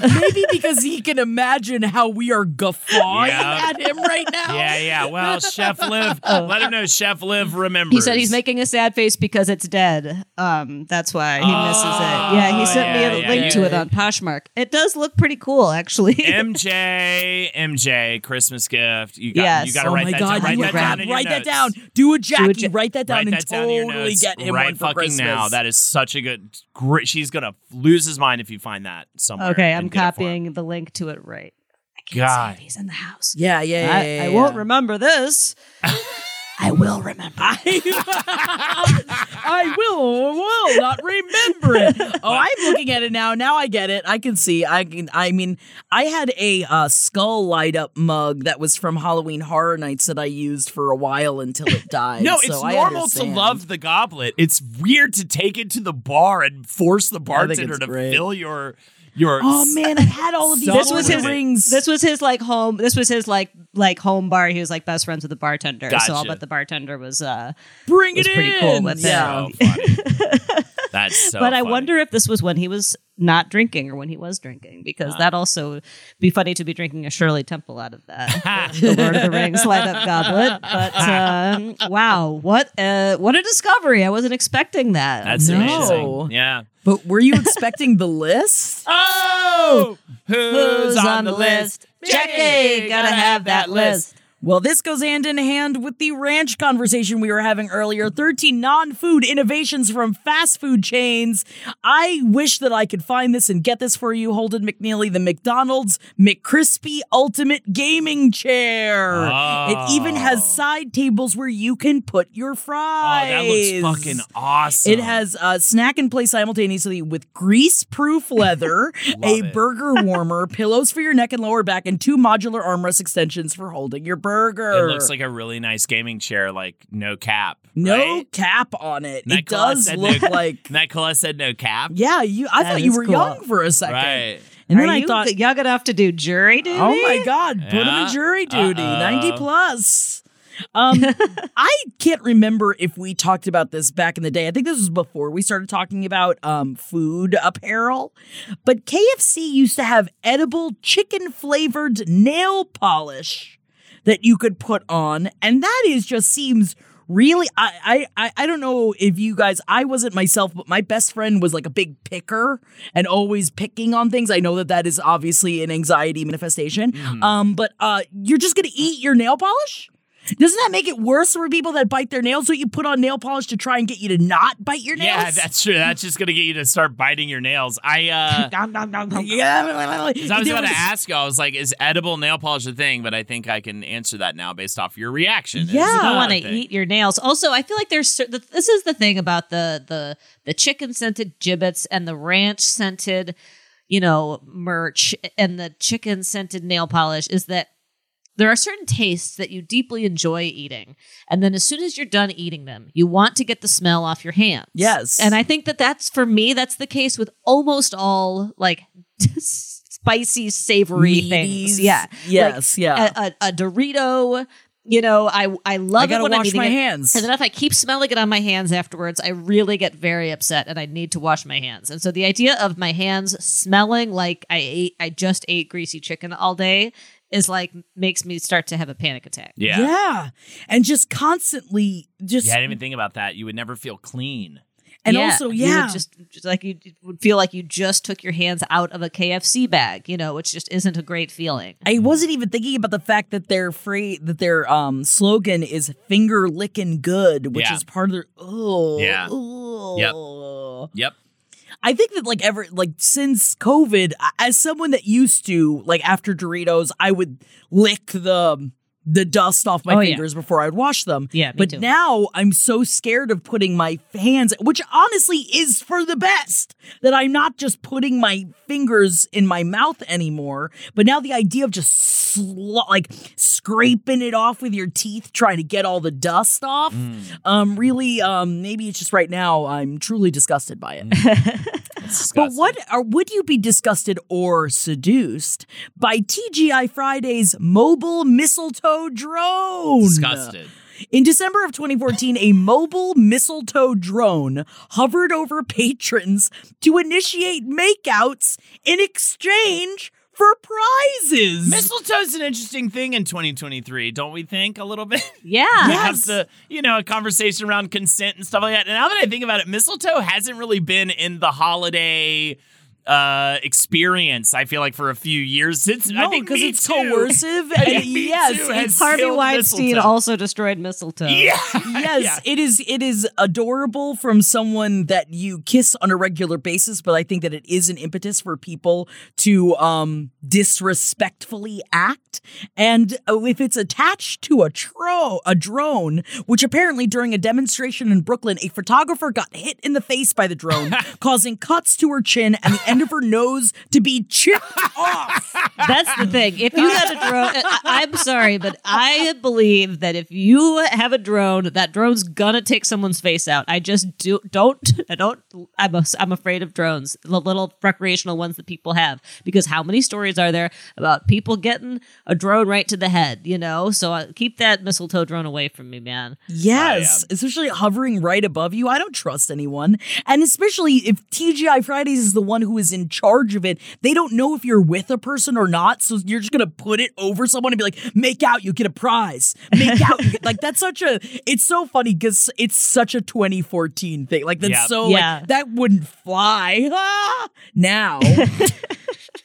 (laughs) Maybe because he can imagine how we are guffawing Yeah. at him right now. Yeah, yeah. Well, Chef Liv, Oh. let him know Chef Liv remembers. He said he's making a sad face because it's dead. Um, that's why he misses it. Yeah, he sent me a yeah, link yeah. to it on Poshmark. It does look pretty cool, actually. (laughs) MJ, MJ, Christmas gift. You got, Yes. you got to Oh write my that God! down. Write that down write that down. Do a Jackie. Ja- write that down Write and that down totally notes get him right one for fucking Christmas. now. That is such a good. Great. She's gonna lose his mind if you find that somewhere. okay, I'm get it for him. copying the link to it right. I can't God. say if he's in the house. yeah, yeah, yeah. I, yeah, I won't remember this. (laughs) I will remember. (laughs) I will, will not remember it. (laughs) Oh, I'm looking at it now. Now I get it. I can see. I can. I mean, I had a uh, skull light up mug that was from Halloween Horror Nights that I used for a while until it (laughs) died. No, so it's I normal to love the goblet. It's weird to take it to the bar and force the bartender to great. fill your your. Oh man, I had all of these. This was his- rings. This was his like home. This was his like like home bar. He was like best friends with the bartender. So I'll bet the bartender was. uh Bring was it pretty in. cool with it. yeah. So funny. (laughs) That's so. but I wonder if this was when he was not drinking or when he was drinking, because that also be funny to be drinking a Shirley Temple out of that, (laughs) the Lord of the Rings light up goblet. But (laughs) um, wow, what uh, what a discovery! I wasn't expecting that. That's No. amazing. Yeah. But were you expecting the list? (laughs) Oh, who's, on, the list? Jackie, gotta have that list. Well, this goes hand in hand with the ranch conversation we were having earlier. 13 non food innovations from fast food chains. I wish that I could find this and get this for you, Holden McNeely, the McDonald's McCrispy Ultimate Gaming Chair. Oh. It even has side tables where you can put your fries. Oh, that looks fucking awesome. It has uh, snack and play simultaneously with grease-proof (laughs) leather, a it. burger warmer, (laughs) pillows for your neck and lower back, and two modular armrest extensions for holding your burger. It looks like a really nice gaming chair, like no cap. no right? cap on it. it Nicola does look no, (laughs) like. Nicola said no cap. Yeah, you. I That thought you were cool. young for a second, Right. and then I you thought, young enough to do jury duty? oh my god, put him Yeah. in jury duty, Uh-oh. ninety plus. Um, (laughs) I can't remember if we talked about this back in the day. I think this was before we started talking about um, food apparel. But KFC used to have edible chicken flavored nail polish that you could put on, and that is just seems really. I I I- don't know if you guys. I wasn't myself, but my best friend was like a big picker and always picking on things. I know that that is obviously an anxiety manifestation. Um, but uh, you're just gonna eat your nail polish. Doesn't that make it worse for people that bite their nails? So you put on nail polish to try and get you to not bite your nails? Yeah, that's true. That's just gonna get you to start biting your nails. I uh (laughs) yeah. 'cause I was There about to ask you, I was like, is edible nail polish a thing? But I think I can answer that now based off your reaction. Yeah. I want to eat your nails. Also, I feel like there's this is the thing about the the the chicken scented gibbets and the ranch scented, you know, merch and the chicken scented nail polish is that There are certain tastes that you deeply enjoy eating. And then as soon as you're done eating them, you want to get the smell off your hands. Yes. And I think that that's for me, that's the case with almost all like (laughs) spicy, savory things. Meaties. Yeah. Yes, Like, yeah. A, a, a Dorito. You know, I I love I gotta it when I'm wash eating my it. hands. And then if I keep smelling it on my hands afterwards, I really get very upset and I need to wash my hands. And so the idea of my hands smelling like I ate I just ate greasy chicken all day is like makes me start to have a panic attack. Yeah. Yeah. And just constantly just Yeah, I didn't even think about that. You would never feel clean. and Yeah, also you would yeah. just, just like you would feel like you just took your hands out of a KFC bag, you know, which just isn't a great feeling. I wasn't even thinking about the fact that their free that their um slogan is finger licking good, which Yeah. is part of their oh Yeah. oh. Yep. I think that like ever like since COVID, as someone that used to like after Doritos, I would lick the the dust off my Oh, yeah. fingers before I'd wash them. Yeah, but too. now I'm so scared of putting my hands, which honestly is for the best, that I'm not just putting my fingers in my mouth anymore. But now the idea of just sl- like scraping it off with your teeth, trying to get all the dust off, um, really, um, maybe it's just right now I'm truly disgusted by it. (laughs) But what are would you be disgusted or seduced by TGI Friday's mobile mistletoe drone? Disgusted. In December of 2014, a mobile mistletoe drone hovered over patrons to initiate makeouts in exchange for prizes. Mistletoe's an interesting thing in 2023, don't we think? A little bit. (laughs) Yeah. It has the, you know, a conversation around consent and stuff like that. And now that I think about it, mistletoe hasn't really been in the holiday uh experience i feel like for a few years since i No, think because it's Too- coercive. I And (laughs) yes, it's Harvey Weinstein mistletoe. also destroyed mistletoe. (laughs) yeah yes, it is. It is adorable from someone that you kiss on a regular basis, but I think that it is an impetus for people to um disrespectfully act. And uh, if it's attached to a tro a drone, which apparently during a demonstration in Brooklyn, a photographer got hit in the face by the drone, (laughs) causing cuts to her chin and the end of her nose to be chipped off. (laughs) That's the thing. If you had a drone, I, I'm sorry, but I believe that if you have a drone, that drone's gonna take someone's face out. I just do don't. I don't. I'm a, I'm afraid of drones, the little recreational ones that people have, because how many stories are there about people getting a drone right to the head? You know, so uh, keep that mistletoe drone away from me, man. Yes, especially hovering right above you. I don't trust anyone. And especially if TGI Fridays is the one who is in charge of it, they don't know if you're with a person or not. So you're just going to put it over someone and be like, make out, you get a prize. Make out. Like, that's such a, it's so funny because it's such a 2014 thing. Like, that's Yeah. so, Yeah. like, that wouldn't fly. Ah! Now. (laughs)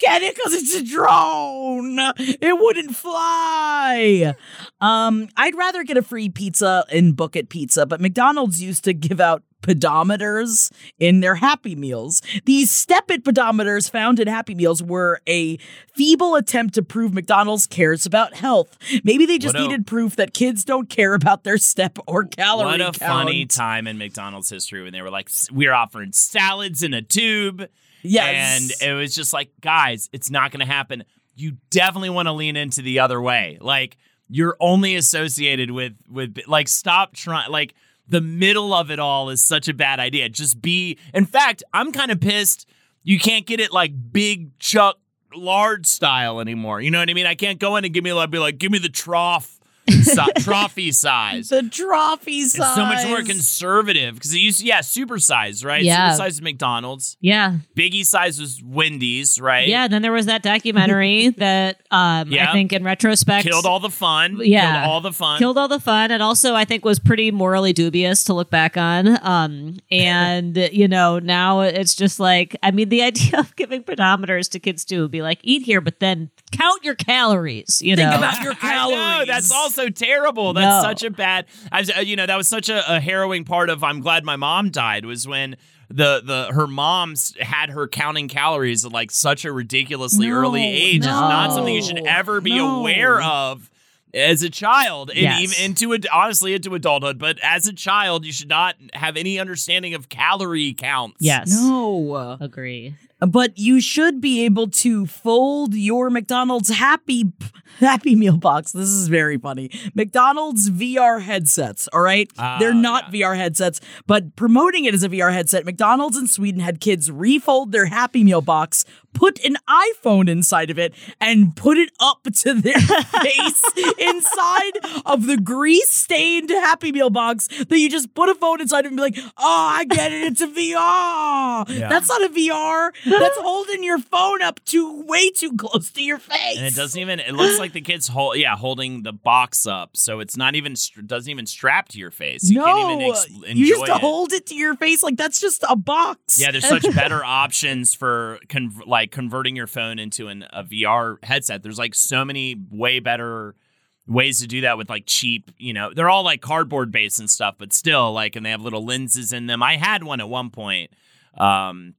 Get it? Because it's a drone. It wouldn't fly. Um, I'd rather get a free pizza in Book It Pizza, but McDonald's used to give out pedometers in their Happy Meals. These Step It pedometers found in Happy Meals were a feeble attempt to prove McDonald's cares about health. Maybe they just What a- needed proof that kids don't care about their step or calorie what a count. funny time in mcdonald's history when they were like we're offering salads in a tube Yes. and it was just like guys it's not going to happen you definitely want to lean into the other way like you're only associated with with like stop trying like the middle of it all is such a bad idea. Just be in fact i'm kind of pissed you can't get it like big chuck large style anymore. You know what i mean? I can't go in and give me like be like give me the trough si- trophy size (laughs) the trophy it's size. so much more conservative because it used yeah super size right Yeah. super size is McDonald's Yeah, Biggie size was Wendy's right yeah. Then there was that documentary (laughs) that um, Yeah. I think in retrospect killed all the fun Yeah. killed all the fun killed all the fun and also i think was pretty morally dubious to look back on um and you know now it's just like i mean the (laughs) idea of giving pedometers to kids too would be like eat here but then count your calories you Think know about your I know, calories. that's also terrible. That's No. such a bad. I was, uh, you know, that was such a, a harrowing part of. I'm glad my mom died. Was when the the her mom's had her counting calories at like such a ridiculously No, early age. It's not something you should ever be no. aware of. As a child, and Yes. even into it, honestly, into adulthood, but as a child, you should not have any understanding of calorie counts. yes no. agree but you should be able to fold your McDonald's Happy (laughs) Happy Meal box. This is very funny. McDonald's VR headsets, all right? Ah, They're not VR headsets, but promoting it as a VR headset, McDonald's in Sweden had kids refold their Happy Meal box, put an iPhone inside of it, and put it up to their (laughs) face inside of the grease stained Happy Meal box that you just put a phone inside of and be like, oh, I get it. It's a VR. Yeah. That's not a VR. (laughs) That's holding your phone up too way too close to your face. And it doesn't even. It looks like the kid's hold. Yeah, holding the box up, so it's not even. Doesn't even strap to your face. You no, can't even ex- you just it. hold it to your face like that's just a box. Yeah, there's such better options for con- like converting your phone into an, a VR headset. There's like so many way better ways to do that with like cheap, you know, they're all like cardboard based and stuff, but still like, and they have little lenses in them. I had one at one point. Um,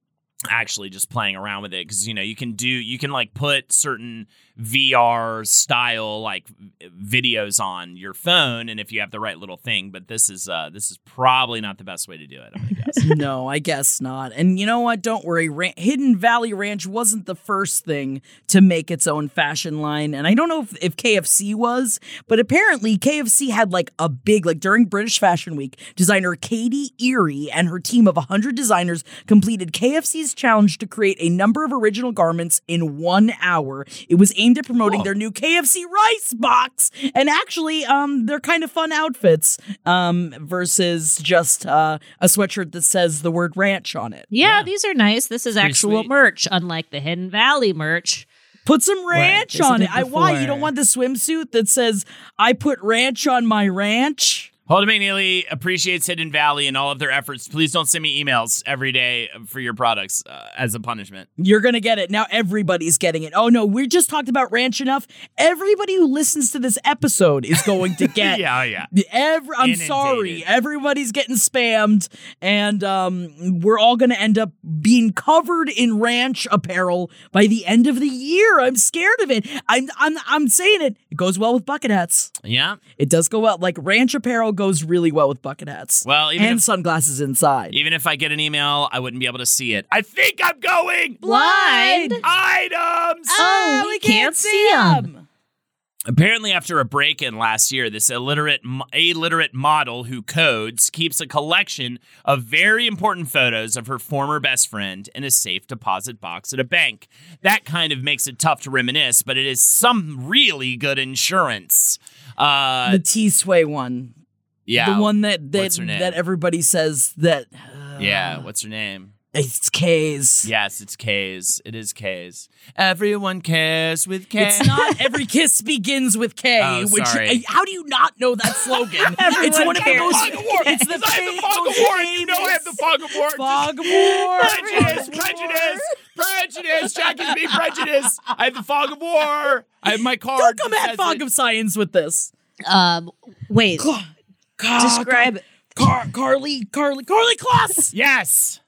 actually just playing around with it because you know you can do you can like put certain VR style like videos on your phone and if you have the right little thing but this is uh this is probably not the best way to do it I'm guess. (laughs) no, I guess not. And you know what? Don't worry. Ran- Hidden Valley Ranch wasn't the first thing to make its own fashion line. And I don't know if, if KFC was, but apparently KFC had like a big, like during British Fashion Week, designer Katie Eary and her team of 100 designers completed KFC's challenge to create a number of original garments in one hour. It was aimed at promoting their new KFC rice box. And actually, um, they're kind of fun outfits um, versus just uh, a sweatshirt that says the word ranch on it. Yeah, these are nice. This is Pretty actual sweet. merch, unlike the Hidden Valley merch. Put some ranch isn't on it it. I why you don't want the swimsuit that says I put ranch on my ranch? Holden McNeely appreciates Hidden Valley and all of their efforts. Please don't send me emails every day for your products uh, as a punishment. You're gonna get it now. Everybody's getting it. Oh no, we just talked about ranch enough. Everybody who listens to this episode is going to (laughs) get. yeah, oh, yeah. Every, I'm Inundated. sorry, everybody's getting spammed, and um, we're all going to end up being covered in ranch apparel by the end of the year. I'm scared of it. I'm, I'm, I'm saying it. It goes well with bucket hats. Yeah. It does go well. Like ranch apparel goes really well with bucket hats. Well, even and if, sunglasses inside. even if I get an email, I wouldn't be able to see it. I think I'm going Blind. items. Oh, we can't see 'em. Apparently, after a break-in last year, this illiterate illiterate model who codes keeps a collection of very important photos of her former best friend in a safe deposit box at a bank. That kind of makes it tough to reminisce, but it is some really good insurance. Uh, the T Sway one. Yeah, The one that What's that, her name? that everybody says that uh, yeah. What's her name? it's K's. Yes, it's K's. It is K's. Everyone cares with K. It's not every kiss begins with K. (laughs) Oh, which sorry. how do you not know that (laughs) slogan? it's one of the most. It's the I have the fog most award. You know I have the famous fog award. Fog award. Prejudice, prejudice, prejudice. Jack is being prejudiced. I have the fog of war. I have my card. Don't come at fog it. of science with this. Um, wait. Car- Describe. Car- Karlie, Karlie, Karlie Kloss. (laughs) Yes.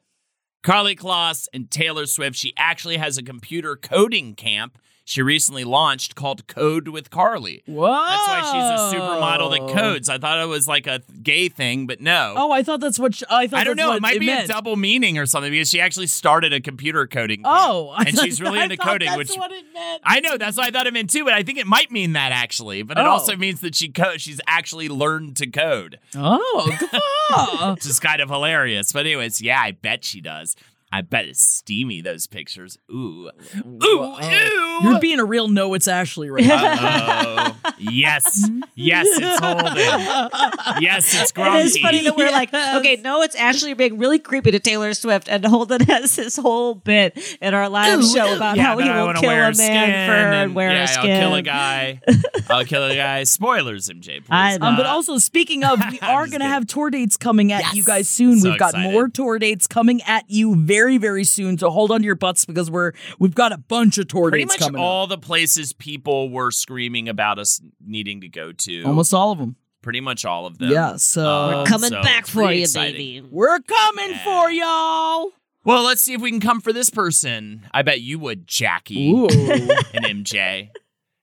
Karlie Kloss and Taylor Swift. She actually has a computer coding camp she recently launched called Code with Carly. Whoa. That's why she's a supermodel that codes. I thought it was like a gay thing, but no. Oh, I thought that's what sh- I thought. I don't know. It might be meant. a double meaning or something because she actually started a computer coding. Oh, I (laughs) and thought- she's really I into coding, that's which what it meant. I know that's what I thought it meant too. But I think it might mean that actually. But it Oh. also means that she co- she's actually learned to code, Oh, (laughs) which is kind of hilarious. But anyways, yeah, I bet she does. I bet it's steamy those pictures. Ooh, ooh, ooh. You're being a real no. It's Ashley right now. (laughs) Oh, yes, yes, it's Holden. Yes, it's Grunky. It is funny that we're (laughs) like, okay, no, it's Ashley being really creepy to Taylor Swift, and Holden has this whole bit in our live show about yeah, how he I will kill wear a man skin for and wear yeah, a skin. I'll kill a guy. (laughs) I'll kill a guy. Spoilers, MJ. Please. I know. Um, but also, speaking of, we are going to have tour dates coming at you guys soon. So we've got excited. more tour dates coming at you very, very very soon. So hold on to your butts because we're we've got a bunch of tour pretty dates much coming. all the places people were screaming about us needing to go to. Almost all of them. pretty much all of them. Yeah, so- Um, we're Coming so back for you, exciting. baby. We're coming Yeah. for y'all. Well, let's see if we can come for this person. I bet you would, Jackie Ooh. and MJ.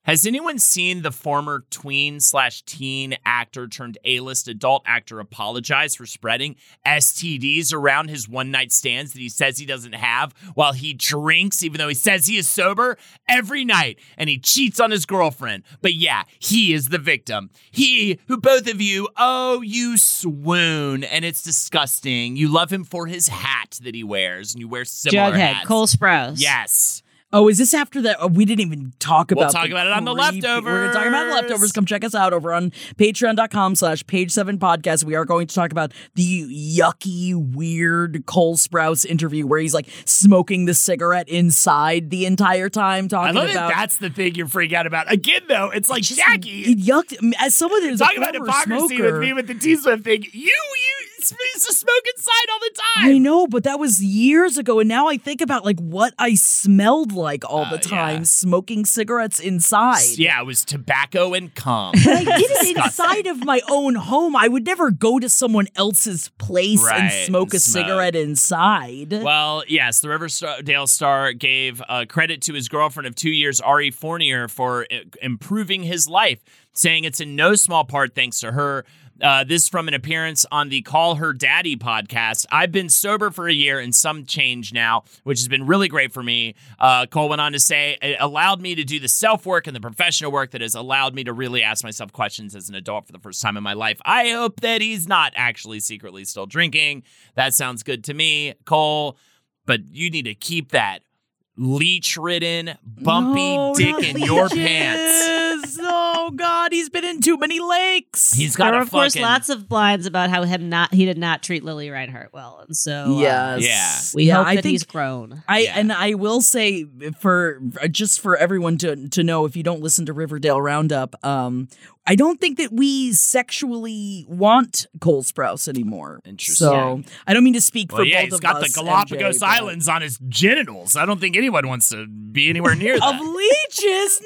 Has anyone seen the former tween slash teen actor turned A list adult actor apologize for spreading STDs around his one night stands that he says he doesn't have while he drinks, even though he says he is sober every night and he cheats on his girlfriend? But yeah, he is the victim. He, who both of you, oh, you swoon, and it's disgusting. You love him for his hat that he wears, and you wear similar Jughead, hats. Cole Sprouse. Yes. Oh, is this after that? Oh, we didn't even talk We'll about. talk about it on the creepy- We're going to talk about the leftovers. leftovers. Come check us out over on patreon.com slash page seven podcast. We are going to talk about the yucky, weird Cole Sprouse interview where he's like smoking the cigarette inside the entire time I talking love about. that that's the thing you're freaking out about. Again, though, it's like just- Jackie. It yucked. As someone who's Talking a about hypocrisy smoker, with me with the T Swift thing. You, you used to smoke inside all the time. I know, but that was years ago, and now I think about like what I smelled like all Uh, the time, yeah. smoking cigarettes inside. Yeah, it was tobacco and cum. I did it inside of my own home. I would never go to someone else's place and Right, smoke a smoke. cigarette inside. Well, yes, the Riverdale Star gave uh, credit to his girlfriend of two years, Ari Fournier, for uh, improving his life, saying it's in no small part thanks to her. Uh, this from an appearance on the Call Her Daddy podcast. I've been sober for a year and some change now, which has been really great for me. Uh, Cole went on to say, it allowed me to do the self work and the professional work that has allowed me to really ask myself questions as an adult for the first time in my life. I hope that he's not actually secretly still drinking. That sounds good to me, Cole but you need to keep that leech ridden, bumpy No, dick not in your pants. Oh God, he's been in too many lakes. He's got were, a of course, lots of blinds about how him not he did not treat Lili Reinhart well, and so uh, yes. Yeah. we Yeah, hope I that think he's grown. I Yeah. and I will say for just for everyone to to know if you don't listen to Riverdale Roundup, um, I don't think that we sexually want Cole Sprouse anymore. Interesting. So I don't mean to speak well, for yeah, both he's of got the Galapagos MJ, but- Islands on his genitals. I don't think anyone wants to be anywhere near (laughs) that. of leeches.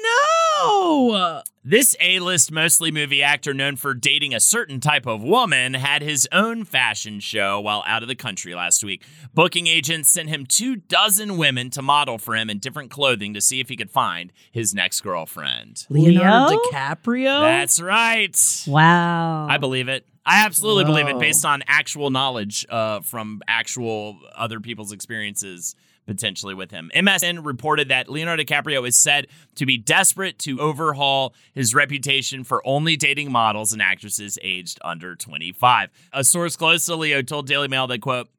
No. This A-list mostly movie actor known for dating a certain type of woman had his own fashion show while out of the country last week. Booking agents sent him two dozen women to model for him in different clothing to see if he could find his next girlfriend. Leonardo Leo? DiCaprio. That's right. Wow, I believe it. I absolutely believe it based on actual knowledge uh, from actual other people's experiences potentially with him. MSN reported that Leonardo DiCaprio is said to be desperate to overhaul his reputation for only dating models and actresses aged under 25. A source close to Leo told Daily Mail that, quote,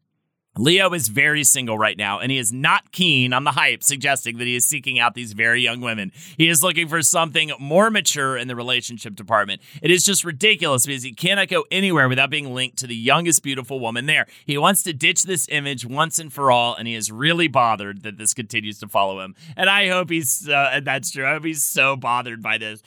Leo is very single right now, and he is not keen on the hype suggesting that he is seeking out these very young women. He is looking for something more mature in the relationship department. It is just ridiculous because he cannot go anywhere without being linked to the youngest beautiful woman there. He wants to ditch this image once and for all, and he is really bothered that this continues to follow him. And I hope he's, uh, that's true, I hope he's so bothered by this.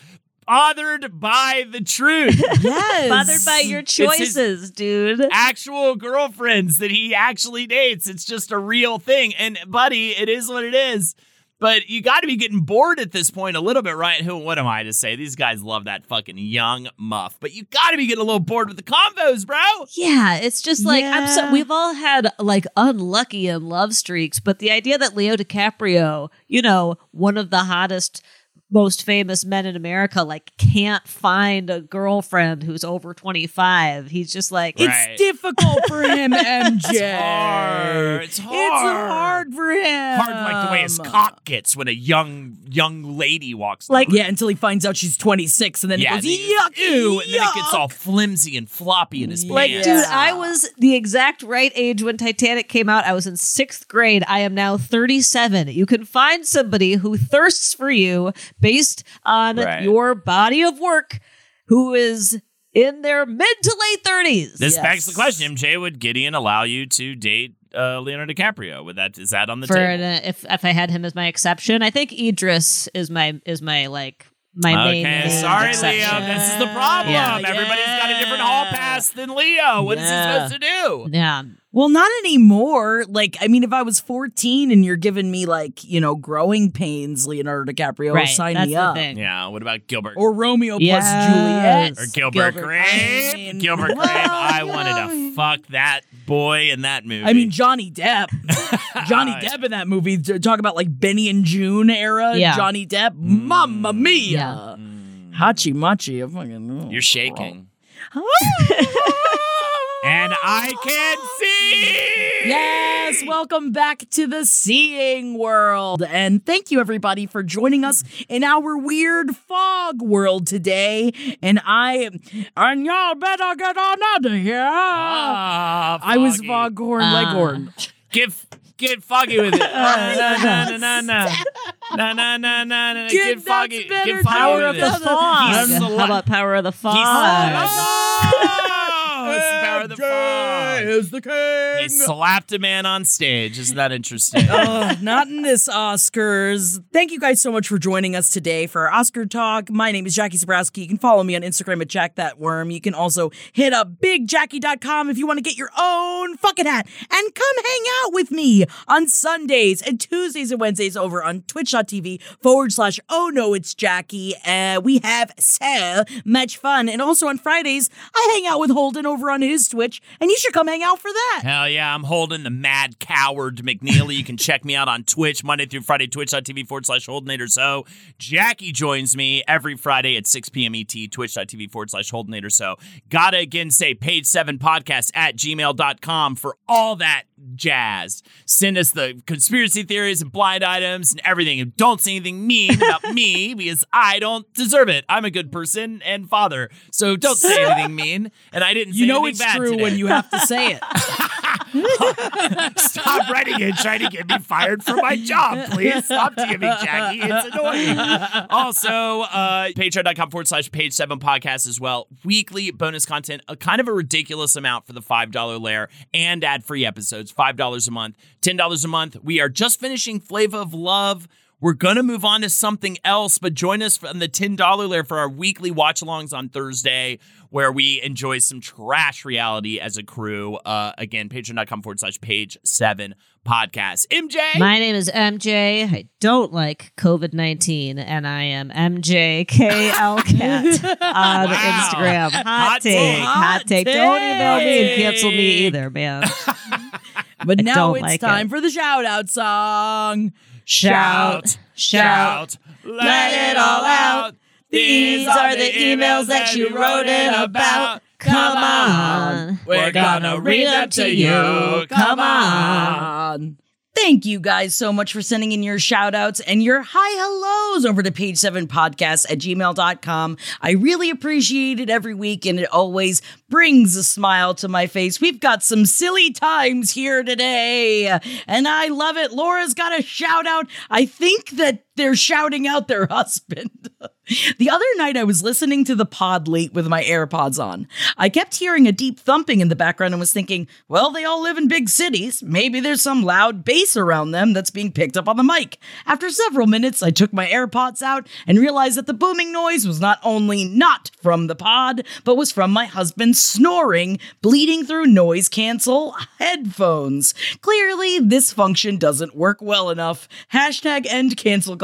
Bothered by the truth. (laughs) yes. bothered by your choices, dude. actual girlfriends that he actually dates. It's just a real thing. And buddy, it is what it is. But you got to be getting bored at this point a little bit, right? Who? What am I to say? These guys love that fucking young muff. But you got to be getting a little bored with the combos, bro. Yeah, it's just like I'm so we've all had like unlucky and love streaks, but the idea that Leo DiCaprio, you know, one of the hottest most famous men in America like can't find a girlfriend who's over 25. He's just like It's difficult for him, (laughs) MJ. It's hard. It's hard. It's hard. for him. Hard like the way his cock gets when a young young lady walks. Like-. Yeah, until he finds out she's 26, and then yeah, he goes, yuck, ew, and then it gets all flimsy and floppy in his Like, pants. dude, I was the exact right age when Titanic came out. I was in sixth grade. I am now 37. You can find somebody who thirsts for you based on Right. your body of work who is in their mid to late 30s. This Yes. begs the question: MJ, would Gideon allow you to date uh, Leonardo DiCaprio? Would that is that on the for table? an, if if I had him as my exception, I think Idris is my is my like my main. Okay, main sorry, exception. Leo. This is the problem. Yeah. Everybody's got a different hall pass than Leo. What is Yeah. he supposed to do? Yeah. Well, not anymore. Like, I mean, if I was 14 and you're giving me like, you know, growing pains, Leonardo DiCaprio, right. sign that's me the up. thing. Yeah. What about Gilbert? Or Romeo Yes. plus Juliet. Or Gilbert, Gilbert Grape. Grape. Gilbert Grape. I wanted to fuck that boy in that movie. I mean, Johnny Depp. (laughs) Johnny Right. Depp in that movie. Talk about like Benny and Joon era. Yeah. Johnny Depp. Mm. Mamma mia. Yeah. Mm. Hachi machi. I'm fucking. you're shaking. (laughs) Oh. And I can see. Yes, welcome back to the seeing world. And thank you everybody for joining us in our weird fog world today. And I and y'all better get on out of here. Ah, I was Foghorn Ah. Leghorn. Get get foggy with it. na na na na na na na na na na. Get foggy. Get foggy Power with of it. the fog. He's How about power of the fog? Oh, it's (laughs) the Jay! Is the king. He slapped a man on stage. Isn't that interesting? Uh, (laughs) not in this Oscars. Thank you guys so much for joining us today for our Oscar talk. My name is Jackie Zebrowski. You can follow me on Instagram at Jack That Worm. You can also hit up bigjackie.com if you want to get your own fucking hat and come hang out with me on Sundays and Tuesdays and Wednesdays over on twitch.tv forward slash oh no it's Jackie. Uh, we have so much fun. And also on Fridays, I hang out with Holden over on his Twitch, and you should come hang out for that. Hell yeah, I'm holding the mad coward McNeely. You can check me out on Twitch Monday through Friday, twitch.tv forward slash Holdenator. So Jackie joins me every Friday at 6 p.m. ET, twitch.tv forward slash Holdenator. So gotta again say page seven podcast at gmail.com for all that jazz. Send us the conspiracy theories and blind items and everything. And don't say anything mean about (laughs) me because I don't deserve it. I'm a good person and father. So don't say anything mean. And I didn't say You know anything it's true today. when you have to say it. (laughs) (laughs) Stop writing it, trying to get me fired from my job, please. Stop DMing Jackie. It's annoying. Also, uh, patreon.com forward slash page seven podcast as well. Weekly bonus content, a kind of a ridiculous amount for the $5 layer and ad free episodes, $5 a month, $10 a month. We are just finishing Flavor of Love. We're going to move on to something else, but join us on the $10 layer for our weekly watch alongs on Thursday, where we enjoy some trash reality as a crew. Uh, again, patreon.com forward slash page seven podcast. MJ. My name is MJ. I don't like COVID 19, and I am MJKLCat (laughs) on Wow. Instagram. Hot, Hot take. take. Hot Hot take. Don't email me and cancel me either, man. (laughs) But I now it's like time it. for the shout out song. Shout, shout. let it all out. These are the emails that you wrote in about. Come on. We're gonna read them to you. Come on. Thank you guys so much for sending in your shout outs and your hi hellos over to page seven podcast at gmail.com. I really appreciate it every week and it always brings a smile to my face. We've got some silly times here today and I love it. Laura's got a shout out. I think that they're shouting out their (laughs) husband. The other night, I was listening to the pod late with my AirPods on. I kept hearing a deep thumping in the background and was thinking, well, they all live in big cities. Maybe there's some loud bass around them that's being picked up on the mic. After several minutes, I took my AirPods out and realized that the booming noise was not only not from the pod, but was from my husband snoring, bleeding through noise cancel headphones. Clearly, this function doesn't work well enough. Hashtag end cancel.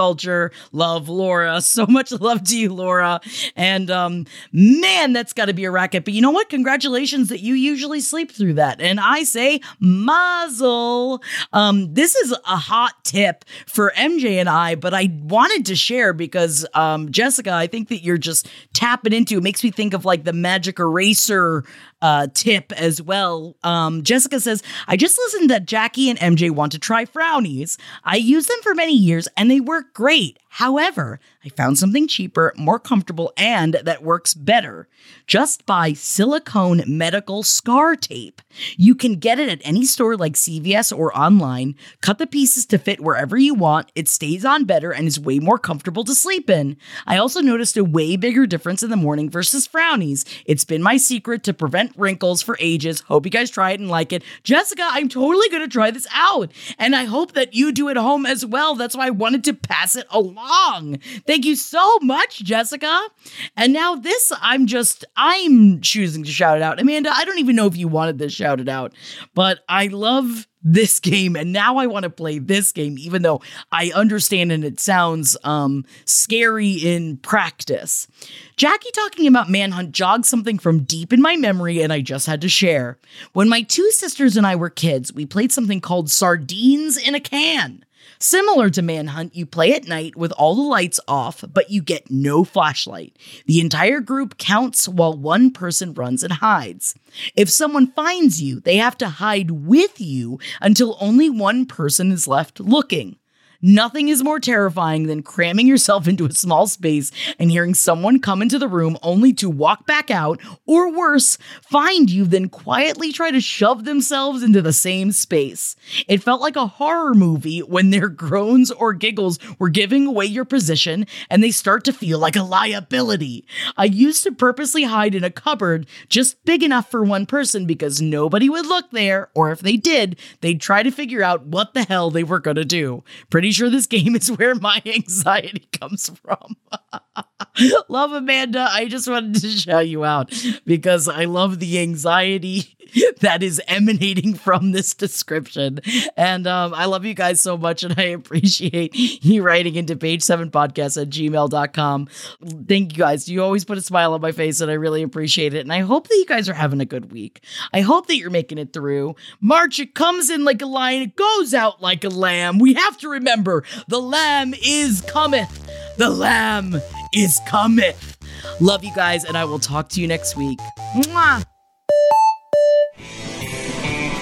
Love Laura. (laughs) So much love to you, Laura. And um, man, that's got to be a racket. But you know what? Congratulations that you usually sleep through that. And I say mazel. Um, this is a hot tip for MJ and I, but I wanted to share because um, Jessica, I think that you're just tapping into. It makes me think of like the magic eraser uh, tip as well. Um, Jessica says, I just listened that Jackie and MJ want to try frownies. I used them for many years and they work great. However, I found something cheaper, more comfortable, and that works better. Just buy silicone medical scar tape. You can get it at any store like CVS or online. Cut the pieces to fit wherever you want. It stays on better and is way more comfortable to sleep in. I also noticed a way bigger difference in the morning versus frownies. It's been my secret to prevent wrinkles for ages. Hope you guys try it and like it. Jessica, I'm totally going to try this out. And I hope that you do at home as well. That's why I wanted to pass it along. Thank you so much, Jessica. And now this, I'm just, I'm choosing to shout it out. Amanda, I don't even know if you wanted this shouted out, but I love this game and now I want to play this game even though I understand and it sounds um scary in practice. Jackie talking about Manhunt jogged something from deep in my memory and I just had to share. When my two sisters and I were kids, we played something called Sardines in a Can. Similar to Manhunt, you play at night with all the lights off, but you get no flashlight. The entire group counts while one person runs and hides. If someone finds you, they have to hide with you until only one person is left looking. Nothing is more terrifying than cramming yourself into a small space and hearing someone come into the room only to walk back out, or worse, find you, then quietly try to shove themselves into the same space. It felt like a horror movie when their (laughs) groans or giggles were giving away your position and they start to feel like a liability. I used to purposely hide in a cupboard just big enough for one person because nobody would look there, or if they did, they'd try to figure out what the hell they were gonna do. Pretty sure this game is where my (laughs) anxiety comes from. (laughs) (laughs) love Amanda. I just wanted to shout you out because I love the anxiety (laughs) that is emanating from this description. And um, I love you guys so much, and I appreciate (laughs) you writing into page7podcast at gmail.com. Thank you guys. You always put a smile on my face, and I really appreciate it. And I hope that you guys are having a good week. I hope that you're making it through. March, it comes in like a lion, it goes out like a lamb. We have to remember the lamb is cometh. The lamb is cometh. Love you guys, and I will talk to you next week. Mwah.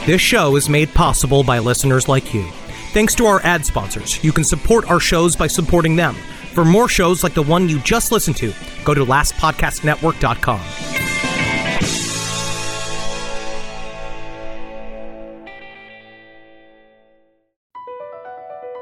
This show is made possible by listeners like you. Thanks to our ad sponsors, you can support our shows by supporting them. For more shows like the one you just listened to, go to lastpodcastnetwork.com.